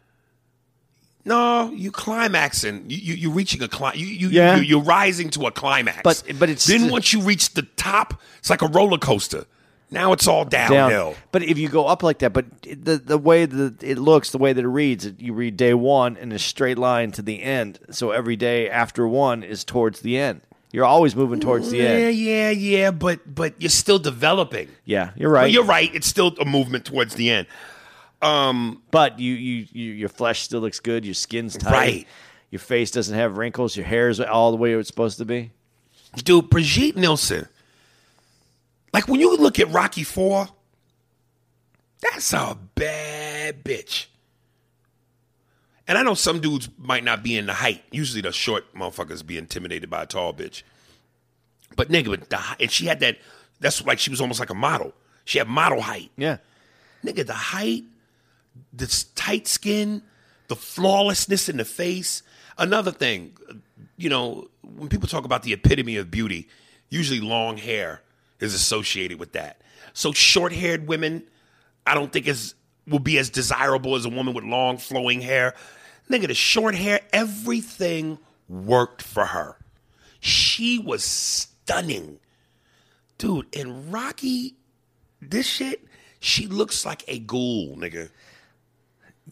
No, you climaxing. You you you're reaching a cli- you you, Yeah. you you're rising to a climax. But- but it's then once you reach the top, it's like a roller coaster. Now it's all down. downhill. But if you go up like that, but the the way that it looks, the way that it reads, you read day one in a straight line to the end. So every day after one is towards the end. You're always moving towards the end. yeah, yeah. Yeah. But but you're still developing. Yeah, you're right. But you're right. It's still a movement towards the end. Um, But you, you, you, your flesh still looks good. Your skin's tight. Right. Your face doesn't have wrinkles. Your hair is all the way it's supposed to be. Dude, Brigitte Nielsen. Like when you look at Rocky Four, that's a bad bitch. And I know some dudes might not be in the height. Usually the short motherfuckers be intimidated by a tall bitch. But nigga, the and she had that. That's like she was almost like a model. She had model height. Yeah. Nigga, the height, the tight skin, the flawlessness in the face. Another thing, you know, when people talk about the epitome of beauty, usually long hair is associated with that. So short haired women, I don't think is will be as desirable as a woman with long flowing hair. Nigga, the short hair, everything worked for her. She was stunning. Dude, and Rocky, this shit, she looks like a ghoul, nigga.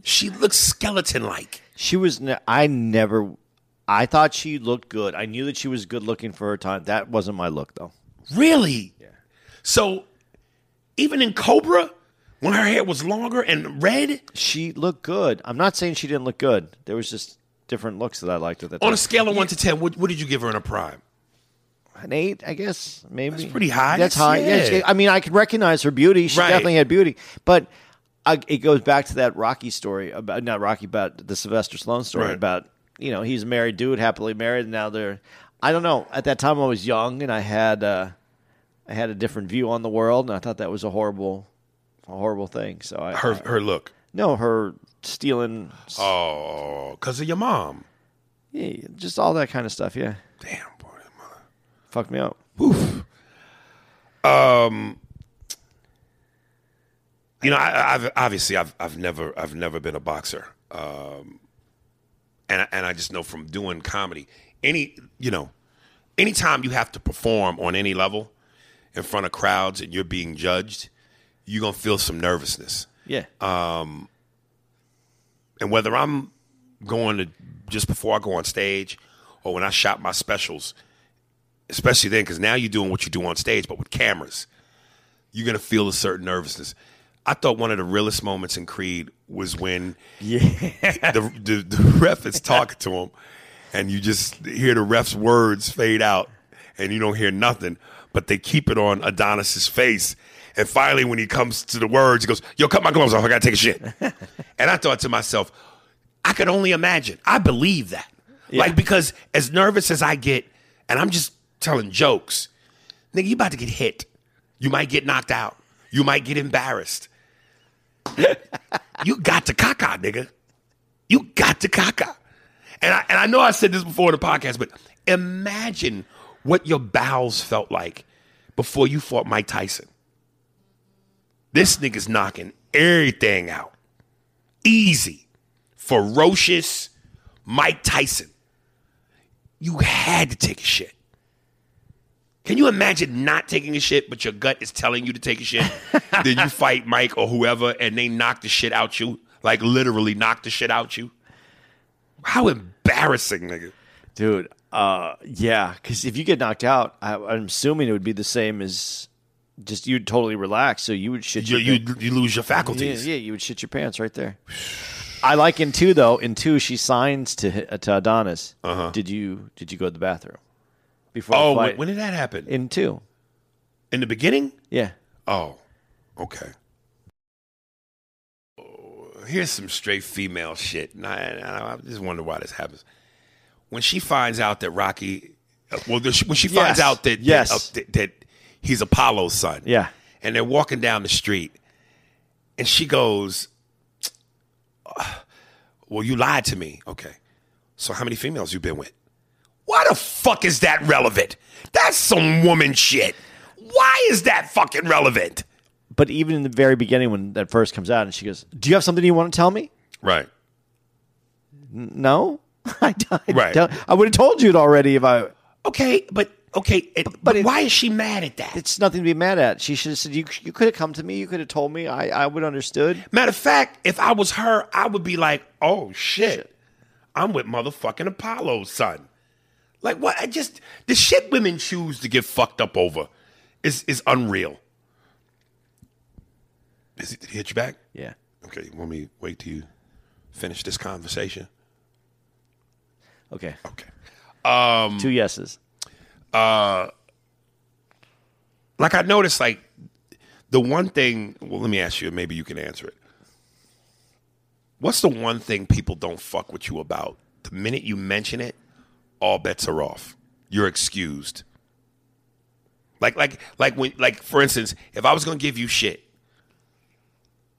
She looks skeleton like. She was. Ne- I never. I thought she looked good. I knew that she was good looking for her time. That wasn't my look though. Really? Yeah. So even in Cobra, when her hair was longer and red, She looked good. I'm not saying she didn't look good. There was just different looks that I liked at that time. on a scale of one to ten, what, what did you give her in a prime? An eight, I guess. Maybe That's pretty high. That's high. Yeah. yeah. I mean, I can recognize her beauty. She Right. definitely had beauty, but I, it goes back to that Rocky story about not Rocky, but the Sylvester Stallone story Right. about you know he's a married dude, happily married, and now they're. I don't know. At that time, I was young and I had uh, I had a different view on the world, and I thought that was a horrible, a horrible thing. So I, Her I- her look. no her stealing, Oh, because of your mom. yeah, just all that kind of stuff. Yeah, Damn, boy, mother. fucked me up. Um, you know, I, I've obviously I've I've never I've never been a boxer, um, and I, and I just know from doing comedy, any you know, anytime you have to perform on any level in front of crowds and you're being judged, you're gonna feel some nervousness. Yeah, um, and whether I'm going to just before I go on stage or when I shot my specials, especially then, because now you're doing what you do on stage, but with cameras, you're gonna feel a certain nervousness. I thought one of the realest moments in Creed was when yeah. [laughs] the, the, the ref is talking to him, and you just hear the ref's words fade out, and you don't hear nothing, but they keep it on Adonis's face. And finally, when he comes to the words, he goes, "Yo, cut my gloves off. I gotta take a shit." [laughs] and I thought to myself, I could only imagine. I believe that, like because as nervous as I get, and I'm just telling jokes, nigga, you about to get hit. You might get knocked out. You might get embarrassed. you got to caca, nigga. You got to caca. And I, and I know I said this before in the podcast, but imagine what your bowels felt like before you fought Mike Tyson. This nigga's knocking everything out. Easy. Ferocious Mike Tyson. You had to take a shit. Can you imagine not taking a shit, but your gut is telling you to take a shit? [laughs] then you fight Mike or whoever, and they knock the shit out you, like literally knock the shit out you. How embarrassing, nigga. dude. Uh, yeah, because if you get knocked out, I, I'm assuming it would be the same as just you'd totally relax, so you would shit You, your you, you lose your faculties. yeah, you would shit your pants right there. I like in two though. In two, she signs to to Adonis. Uh-huh. Did you did you go to the bathroom before? Oh, when, when did that happen? in two, In the beginning? yeah. Oh, okay. Oh, Here's some straight female shit. And I, and I just wonder why this happens. When she finds out that Rocky, uh, well, when she finds Yes. out that, Yes. that, uh, that, that he's Apollo's son, Yeah. and they're walking down the street, and she goes, "Well, you lied to me." Okay, so how many females you been with? Why the fuck is that relevant? That's some woman shit. Why is that fucking relevant? But even in the very beginning, when that first comes out, and she goes, "Do you have something you want to tell me?" Right. No, [laughs] I, I, Right. I would have told you it already if I. Okay, but okay, it, but, but it- why is she mad at that? It's nothing to be mad at. She should have said, "You, you could have come to me. You could have told me. I, I would have understood." Matter of fact, if I was her, I would be like, "Oh shit, I'm with motherfucking Apollo's son." Like what? I just the shit women choose to get fucked up over is is unreal. Is it, did he hit you back? Yeah. Okay, you want me wait till you finish this conversation? Okay. Okay. Um, Two yeses. like I noticed, like the one thing. Well, let me ask you. Maybe you can answer it. What's the one thing people don't fuck with you about? The minute you mention it, all bets are off. You're excused. Like, like, like when, like for instance, if I was gonna give you shit,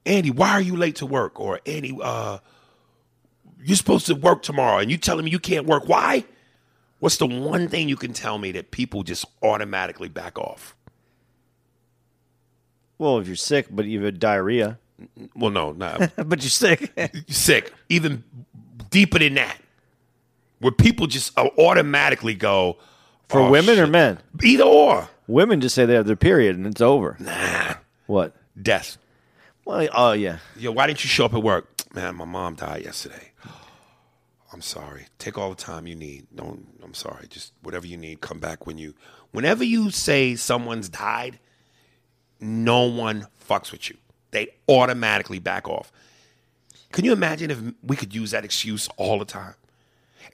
Andy, why are you late to work? Or Andy, uh, you're supposed to work tomorrow, and you telling me you can't work? Why? What's the one thing you can tell me that people just automatically back off? Well, if you're sick, but you have diarrhea, Well, no, not [laughs] but you're sick. sick. Even deeper than that, where people just uh, automatically go For "Oh, women or men? Either or. Women just say they have their period and it's over. Nah, What? death. Well, oh yeah. Yo, why didn't you show up at work? Man, my mom died yesterday. [gasps] I'm sorry. Take all the time you need. Don't. I'm sorry. Just whatever you need. Come back when you. Whenever you say someone's died, no one fucks with you. They automatically back off. Can you imagine if we could use that excuse all the time?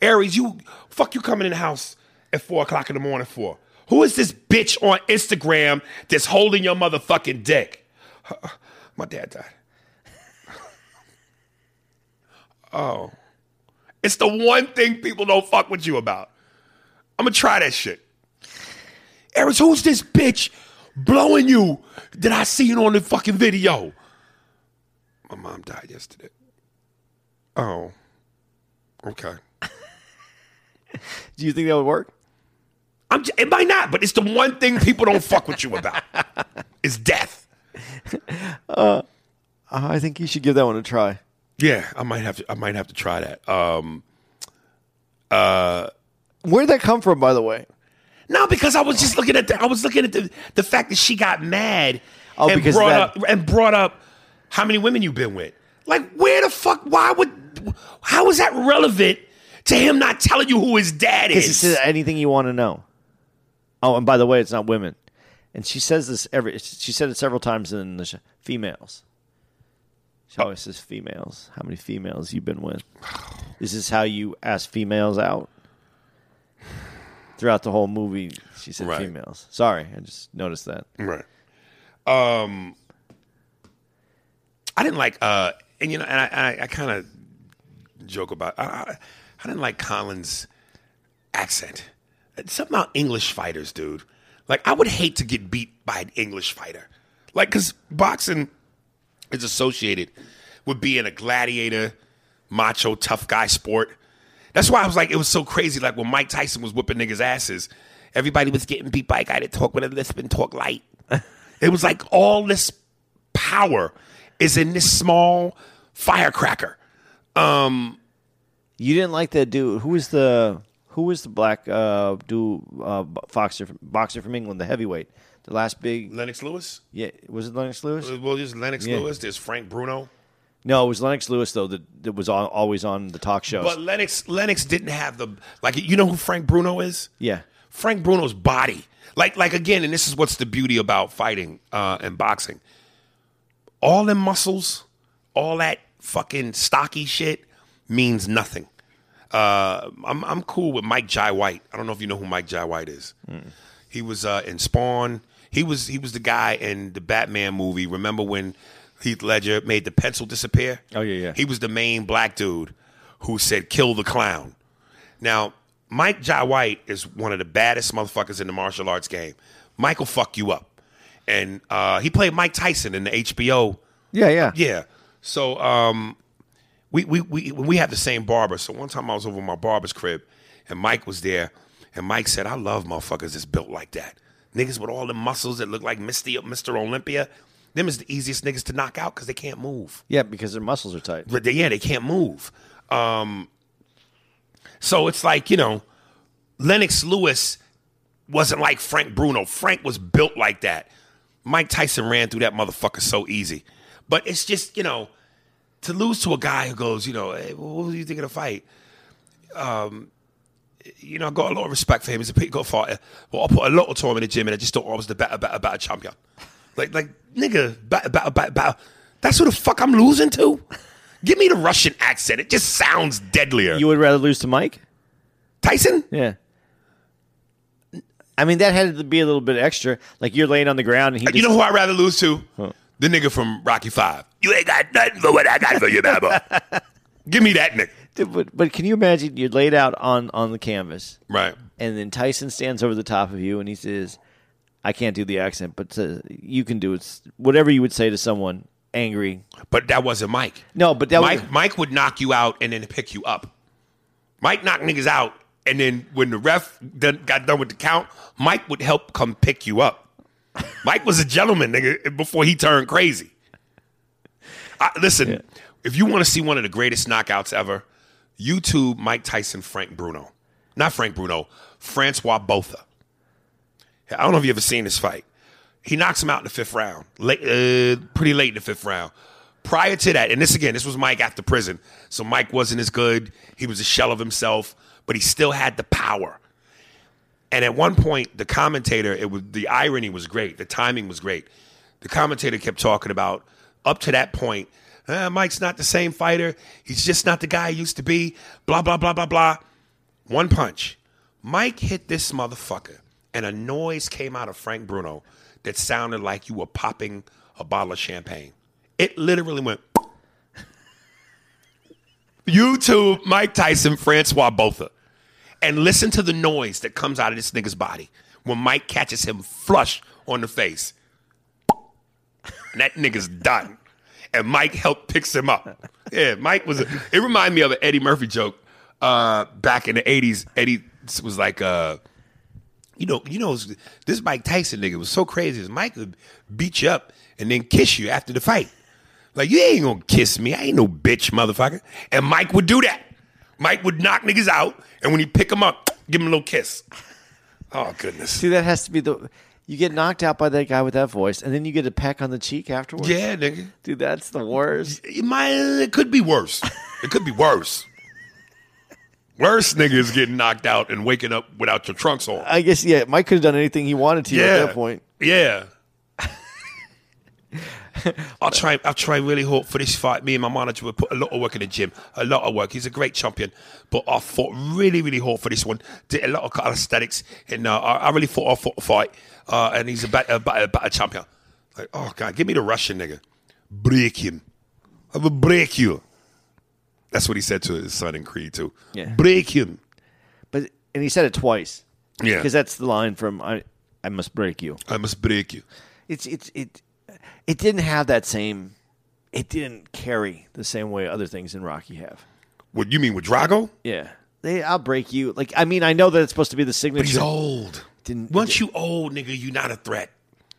Aries, you fuck you coming in the house at four o'clock in the morning for? Who is this bitch on Instagram that's holding your motherfucking dick? [laughs] My dad died. Oh. It's the one thing people don't fuck with you about. I'm gonna try that shit. Aries, who's this bitch blowing you that I seen on the fucking video? My mom died yesterday. Oh. Okay. [laughs] Do you think that would work? I'm j- it might not, but it's the one thing people don't fuck with you about. [laughs] It's death. Uh, I think you should give that one a try. Yeah, I might have to I might have to try that. Um Where'd that come from, by the way? No, because I was just looking at the I was looking at the the fact that she got mad Oh, and because brought that- up and brought up how many women you've been with. Like where the fuck why would how is that relevant to him not telling you who his dad Because is? anything you want to know. Oh, and by the way, it's not women. And she says this every. She said it several times in the sh- females. She always says females. How many females you been with? This is this how you ask females out? Throughout the whole movie, she said Right. females. Sorry, I just noticed that. Right. Um, I didn't like, uh, and you know, and I, I, I kind of joke about. I, I, I didn't like Colin's accent. It's something about English fighters, dude. Like, I would hate to get beat by an English fighter. Like, because boxing is associated with being a gladiator, macho, tough guy sport. That's why I was like, it was so crazy. Like when Mike Tyson was whipping niggas' asses, everybody was getting beat by a guy that talk with a lisp and talk light. [laughs] it was like all this power is in this small firecracker. Um, You didn't like that dude. Who was the Who was the black uh, do uh, boxer boxer from England, the heavyweight, the last big? Lennox Lewis. Yeah, was it Lennox Lewis? Uh, Well, there's Lennox Yeah. Lewis. There's Frank Bruno. No, it was Lennox Lewis though that, that was on, always on the talk shows. But Lennox Lennox didn't have the like. You know who Frank Bruno is? yeah, Frank Bruno's body. Like like again, and this is what's the beauty about fighting uh, and boxing. All them muscles, all that fucking stocky shit means nothing. Uh, I'm I'm cool with Mike Jai White. I don't know if you know who Mike Jai White is. He was uh, in Spawn. He was he was the guy in the Batman movie. Remember when Heath Ledger made the pencil disappear? Oh, yeah, yeah. He was the main black dude who said "kill the clown." Now, Mike Jai White is one of the baddest motherfuckers in the martial arts game. Mike will fuck you up, and uh, he played Mike Tyson in the HBO yeah, yeah, yeah. So um, we we we we have the same barber. So one time I was over my barber's crib, and Mike was there, and Mike said, "I love motherfuckers that's built like that. Niggas with all the muscles that look like Misty, Mr. Olympia. Them is the easiest niggas to knock out because they can't move. yeah, because their muscles are tight. But they, yeah, they can't move. Um, so it's like you know, Lennox Lewis wasn't like Frank Bruno. Frank was built like that. Mike Tyson ran through that motherfucker so easy. But it's just you know, to lose to a guy who goes, you know, hey, what do you think of the fight? Um, you know, I got a lot of respect for him. He's a pretty good fighter. But I put a lot of time in the gym, and I just thought I was the better, better, better champion. Like, like nigga, better, better, better, better. That's who the fuck I'm losing to. Give me the Russian accent. It just sounds deadlier. You would rather lose to Mike? Tyson? Yeah. I mean, that had to be a little bit extra. Like you're laying on the ground and he. Uh, you just- know who I'd rather lose to? The nigga from Rocky Five. You ain't got nothing for what I got for you, Baba. [laughs] Give me that nigga. But, but can you imagine you're laid out on on the canvas, Right. and then Tyson stands over the top of you and he says, "I can't do the accent, but uh, you can do it. Whatever you would say to someone angry." But that wasn't Mike. No, but that Mike was Mike would knock you out and then pick you up. Mike knocked niggas out, and then when the ref done, got done with the count, Mike would help come pick you up. Mike was a gentleman, nigga, before he turned crazy. I, listen, if you want to see one of the greatest knockouts ever, YouTube Mike Tyson, Frank Bruno, not Frank Bruno, Francois Botha. I don't know if you ever seen this fight. He knocks him out in the fifth round, late, uh, pretty late in the fifth round. Prior to that, and this again, this was Mike after prison, so Mike wasn't as good. He was a shell of himself, but he still had the power. And at one point, the commentator, it was the irony was great, the timing was great. The commentator kept talking about up to that point, "Uh, Mike's not the same fighter. He's just not the guy he used to be. Blah blah blah blah blah. One punch. Mike hit this motherfucker, and a noise came out of Frank Bruno that sounded like you were popping a bottle of champagne. It literally went. [laughs] YouTube, Mike Tyson, Francois Botha, and listen to the noise that comes out of this nigga's body when Mike catches him flush on the face. [laughs] And that nigga's done. And Mike helped picks him up. Yeah, Mike was. A, it reminded me of an Eddie Murphy joke uh, back in the '80s. Eddie was like, uh, you know, you know, this Mike Tyson nigga was so crazy. Is Mike would beat you up and then kiss you after the fight. Like you ain't gonna kiss me. I ain't no bitch, motherfucker. And Mike would do that. Mike would knock niggas out, and when he pick them up, give him a little kiss. Oh goodness. see that has to be the. You get knocked out by that guy with that voice, and then you get a peck on the cheek afterwards. Yeah, nigga. dude, that's the worst. It might. It could be worse. It could be worse. Worse niggas getting knocked out and waking up without your trunks on. I guess yeah, Mike could have done anything he wanted to yeah. at that point. Yeah. [laughs] I'll try. I'll try really hard for this fight. Me and my manager will put a lot of work in the gym. A lot of work. He's a great champion, but I fought really, really hard for this one. Did a lot of calisthenics, and uh, I, I really thought I fought a fight. Uh, and he's a better, better, better champion. Like, oh god, give me the Russian nigga. Break him. I will break you. That's what he said to his son in Creed too. Yeah. Break him. But and he said it twice. Yeah. because that's the line from "I I must break you." I must break you. It's it's it it didn't have that same. It didn't carry the same way other things in Rocky have. What you mean with Drago? Yeah, they I'll break you. Like I mean, I know that it's supposed to be the signature. But he's old. Didn't- Once you old, nigga, you not a threat.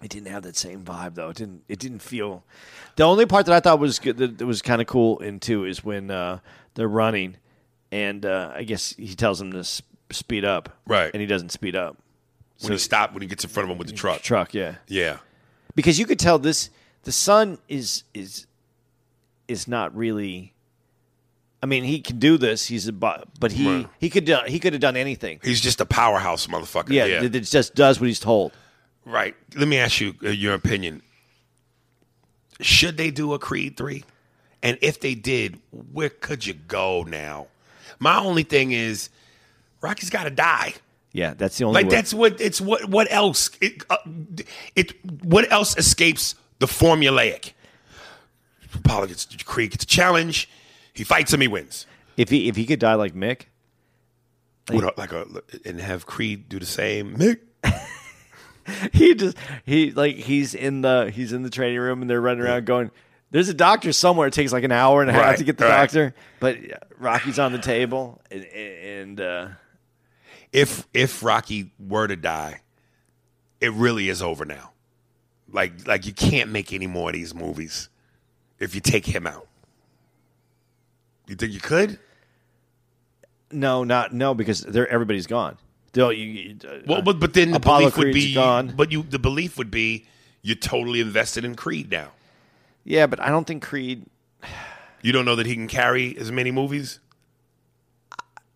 It didn't have that same vibe though. It didn't. It didn't feel. The only part that I thought was good, that, was kind of cool in two is when uh, they're running, and uh, I guess he tells them to s- speed up, Right. And he doesn't speed up. when he stopped when he gets in front of him with the truck. Truck, yeah, Yeah. because you could tell this the son is is is not really. I mean, he can do this. He's a bu- but he Right. he could do, he could have done anything. He's just a powerhouse motherfucker. Yeah, Yeah. that that just does what he's told. Right. Let me ask you uh, your opinion. Should they do a Creed 3? And if they did, where could you go now? My only thing is Rocky's got to die. Yeah, that's the only Like way. that's what it's what what else it, uh, it what else escapes the formulaic? Apollo gets Creed gets a challenge. He fights him. He wins. if he if he could die like Mick, a- like a and have Creed do the same. Mick. [laughs] he just he like he's in the he's in the training room and they're running around going there's a doctor somewhere it takes like an hour and a half Right, to get the right. doctor but rocky's on the table and, and uh if if Rocky were to die, it really is over now. Like like you can't make any more of these movies if you take him out. You think you could? no not no because they're everybody's gone They'll- you, uh, Well, but but then the Apollo belief would be gone. But you the belief would be you're totally invested in Creed now. yeah but i don't think creed [sighs] You don't know that he can carry as many movies.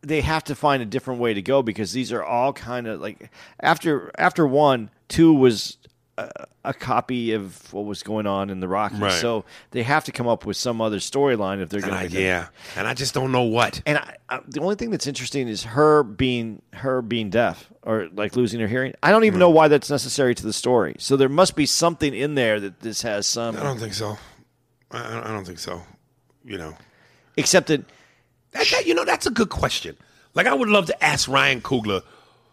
they have to find a different way to go because these are all kind of like after after one two was a, a copy of what was going on in the Rockies. Right. So they have to come up with some other storyline if they're going to. yeah, and I just don't know what. And I, I, the only thing that's interesting is her being her being deaf or like losing her hearing. I don't even know why that's necessary to the story. So there must be something in there that this has some. I don't think so. I, I don't think so. You know, Except that that, that you know that's a good question. Like I would love to ask Ryan Coogler.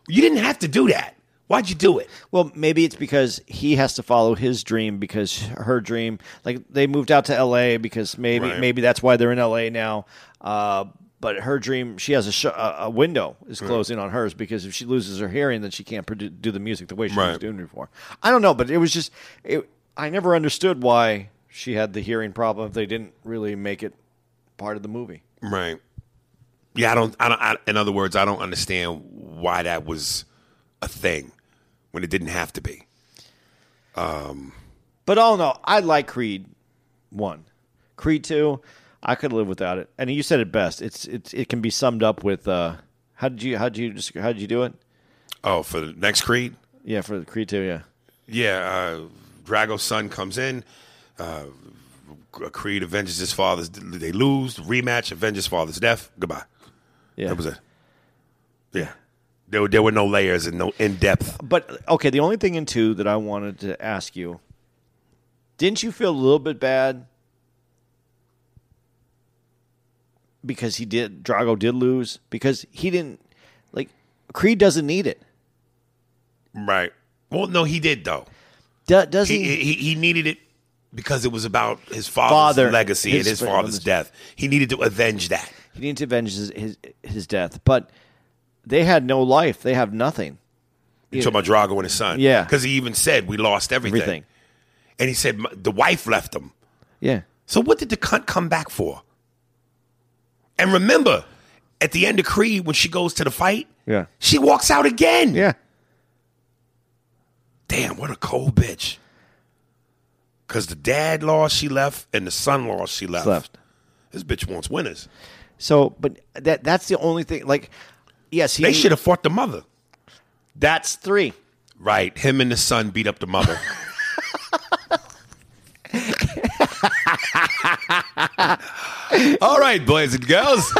You didn't have to do that. Why'd you do it? Well, maybe it's because he has to follow his dream because her dream, like they moved out to L.A. because maybe Right. maybe that's why they're in L.A. now. Uh, but her dream, she has a, sh- a window is closing on hers because if she loses her hearing, then she can't produ- do the music the way she was Right. doing before. I don't know, but it was just it, I never understood why she had the hearing problem if they didn't really make it part of the movie. Right. Yeah, I don't. I don't. I, in other words, I don't understand why that was a thing when it didn't have to be. But all in all, I like Creed one, Creed two. I could live without it. And you said it best. It's it's it can be summed up with uh, how did you how did you just how did you do it? Oh, for the next Creed. Yeah, for the Creed two. Yeah, Yeah, uh, Drago's son comes in. Uh, Creed avenges his father's. They lose. Rematch. Avenges father's death. Goodbye. yeah. That was it. Yeah. There, were- there were no layers and no in depth. But okay, the only thing in two that I wanted to ask you, didn't you feel a little bit bad because he did Drago did lose because he didn't like Creed doesn't need it. Right. Well, no, he did though. Do, does He, he? he he needed it because it was about his father's Father, legacy his and his fa- father's death. He needed to avenge that. He needed to avenge his, his his death, but they had no life. They have nothing. You talking about Drago and his son? Yeah. Because he even said we lost everything. Everything. And he said the wife left him. Yeah. So what did the cunt come back for? And remember, at the end of Creed, when she goes to the fight, Yeah. she walks out again. Yeah. Damn, what a cold bitch. Because the dad lost, she left, and the son lost, she left. Left. This bitch wants winners. So, but that that's the only thing. Like, yes, he They should have fought the mother. That's three. Right. Him and the son beat up the mother. [laughs] All right, boys and girls.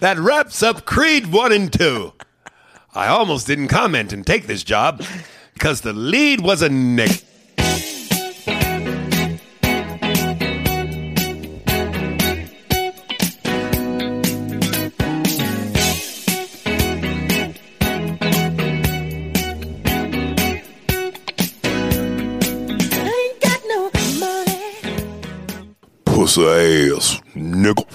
that wraps up Creed 1 and 2. I almost didn't comment and take this job because the lead was a Nick. Ass nickel.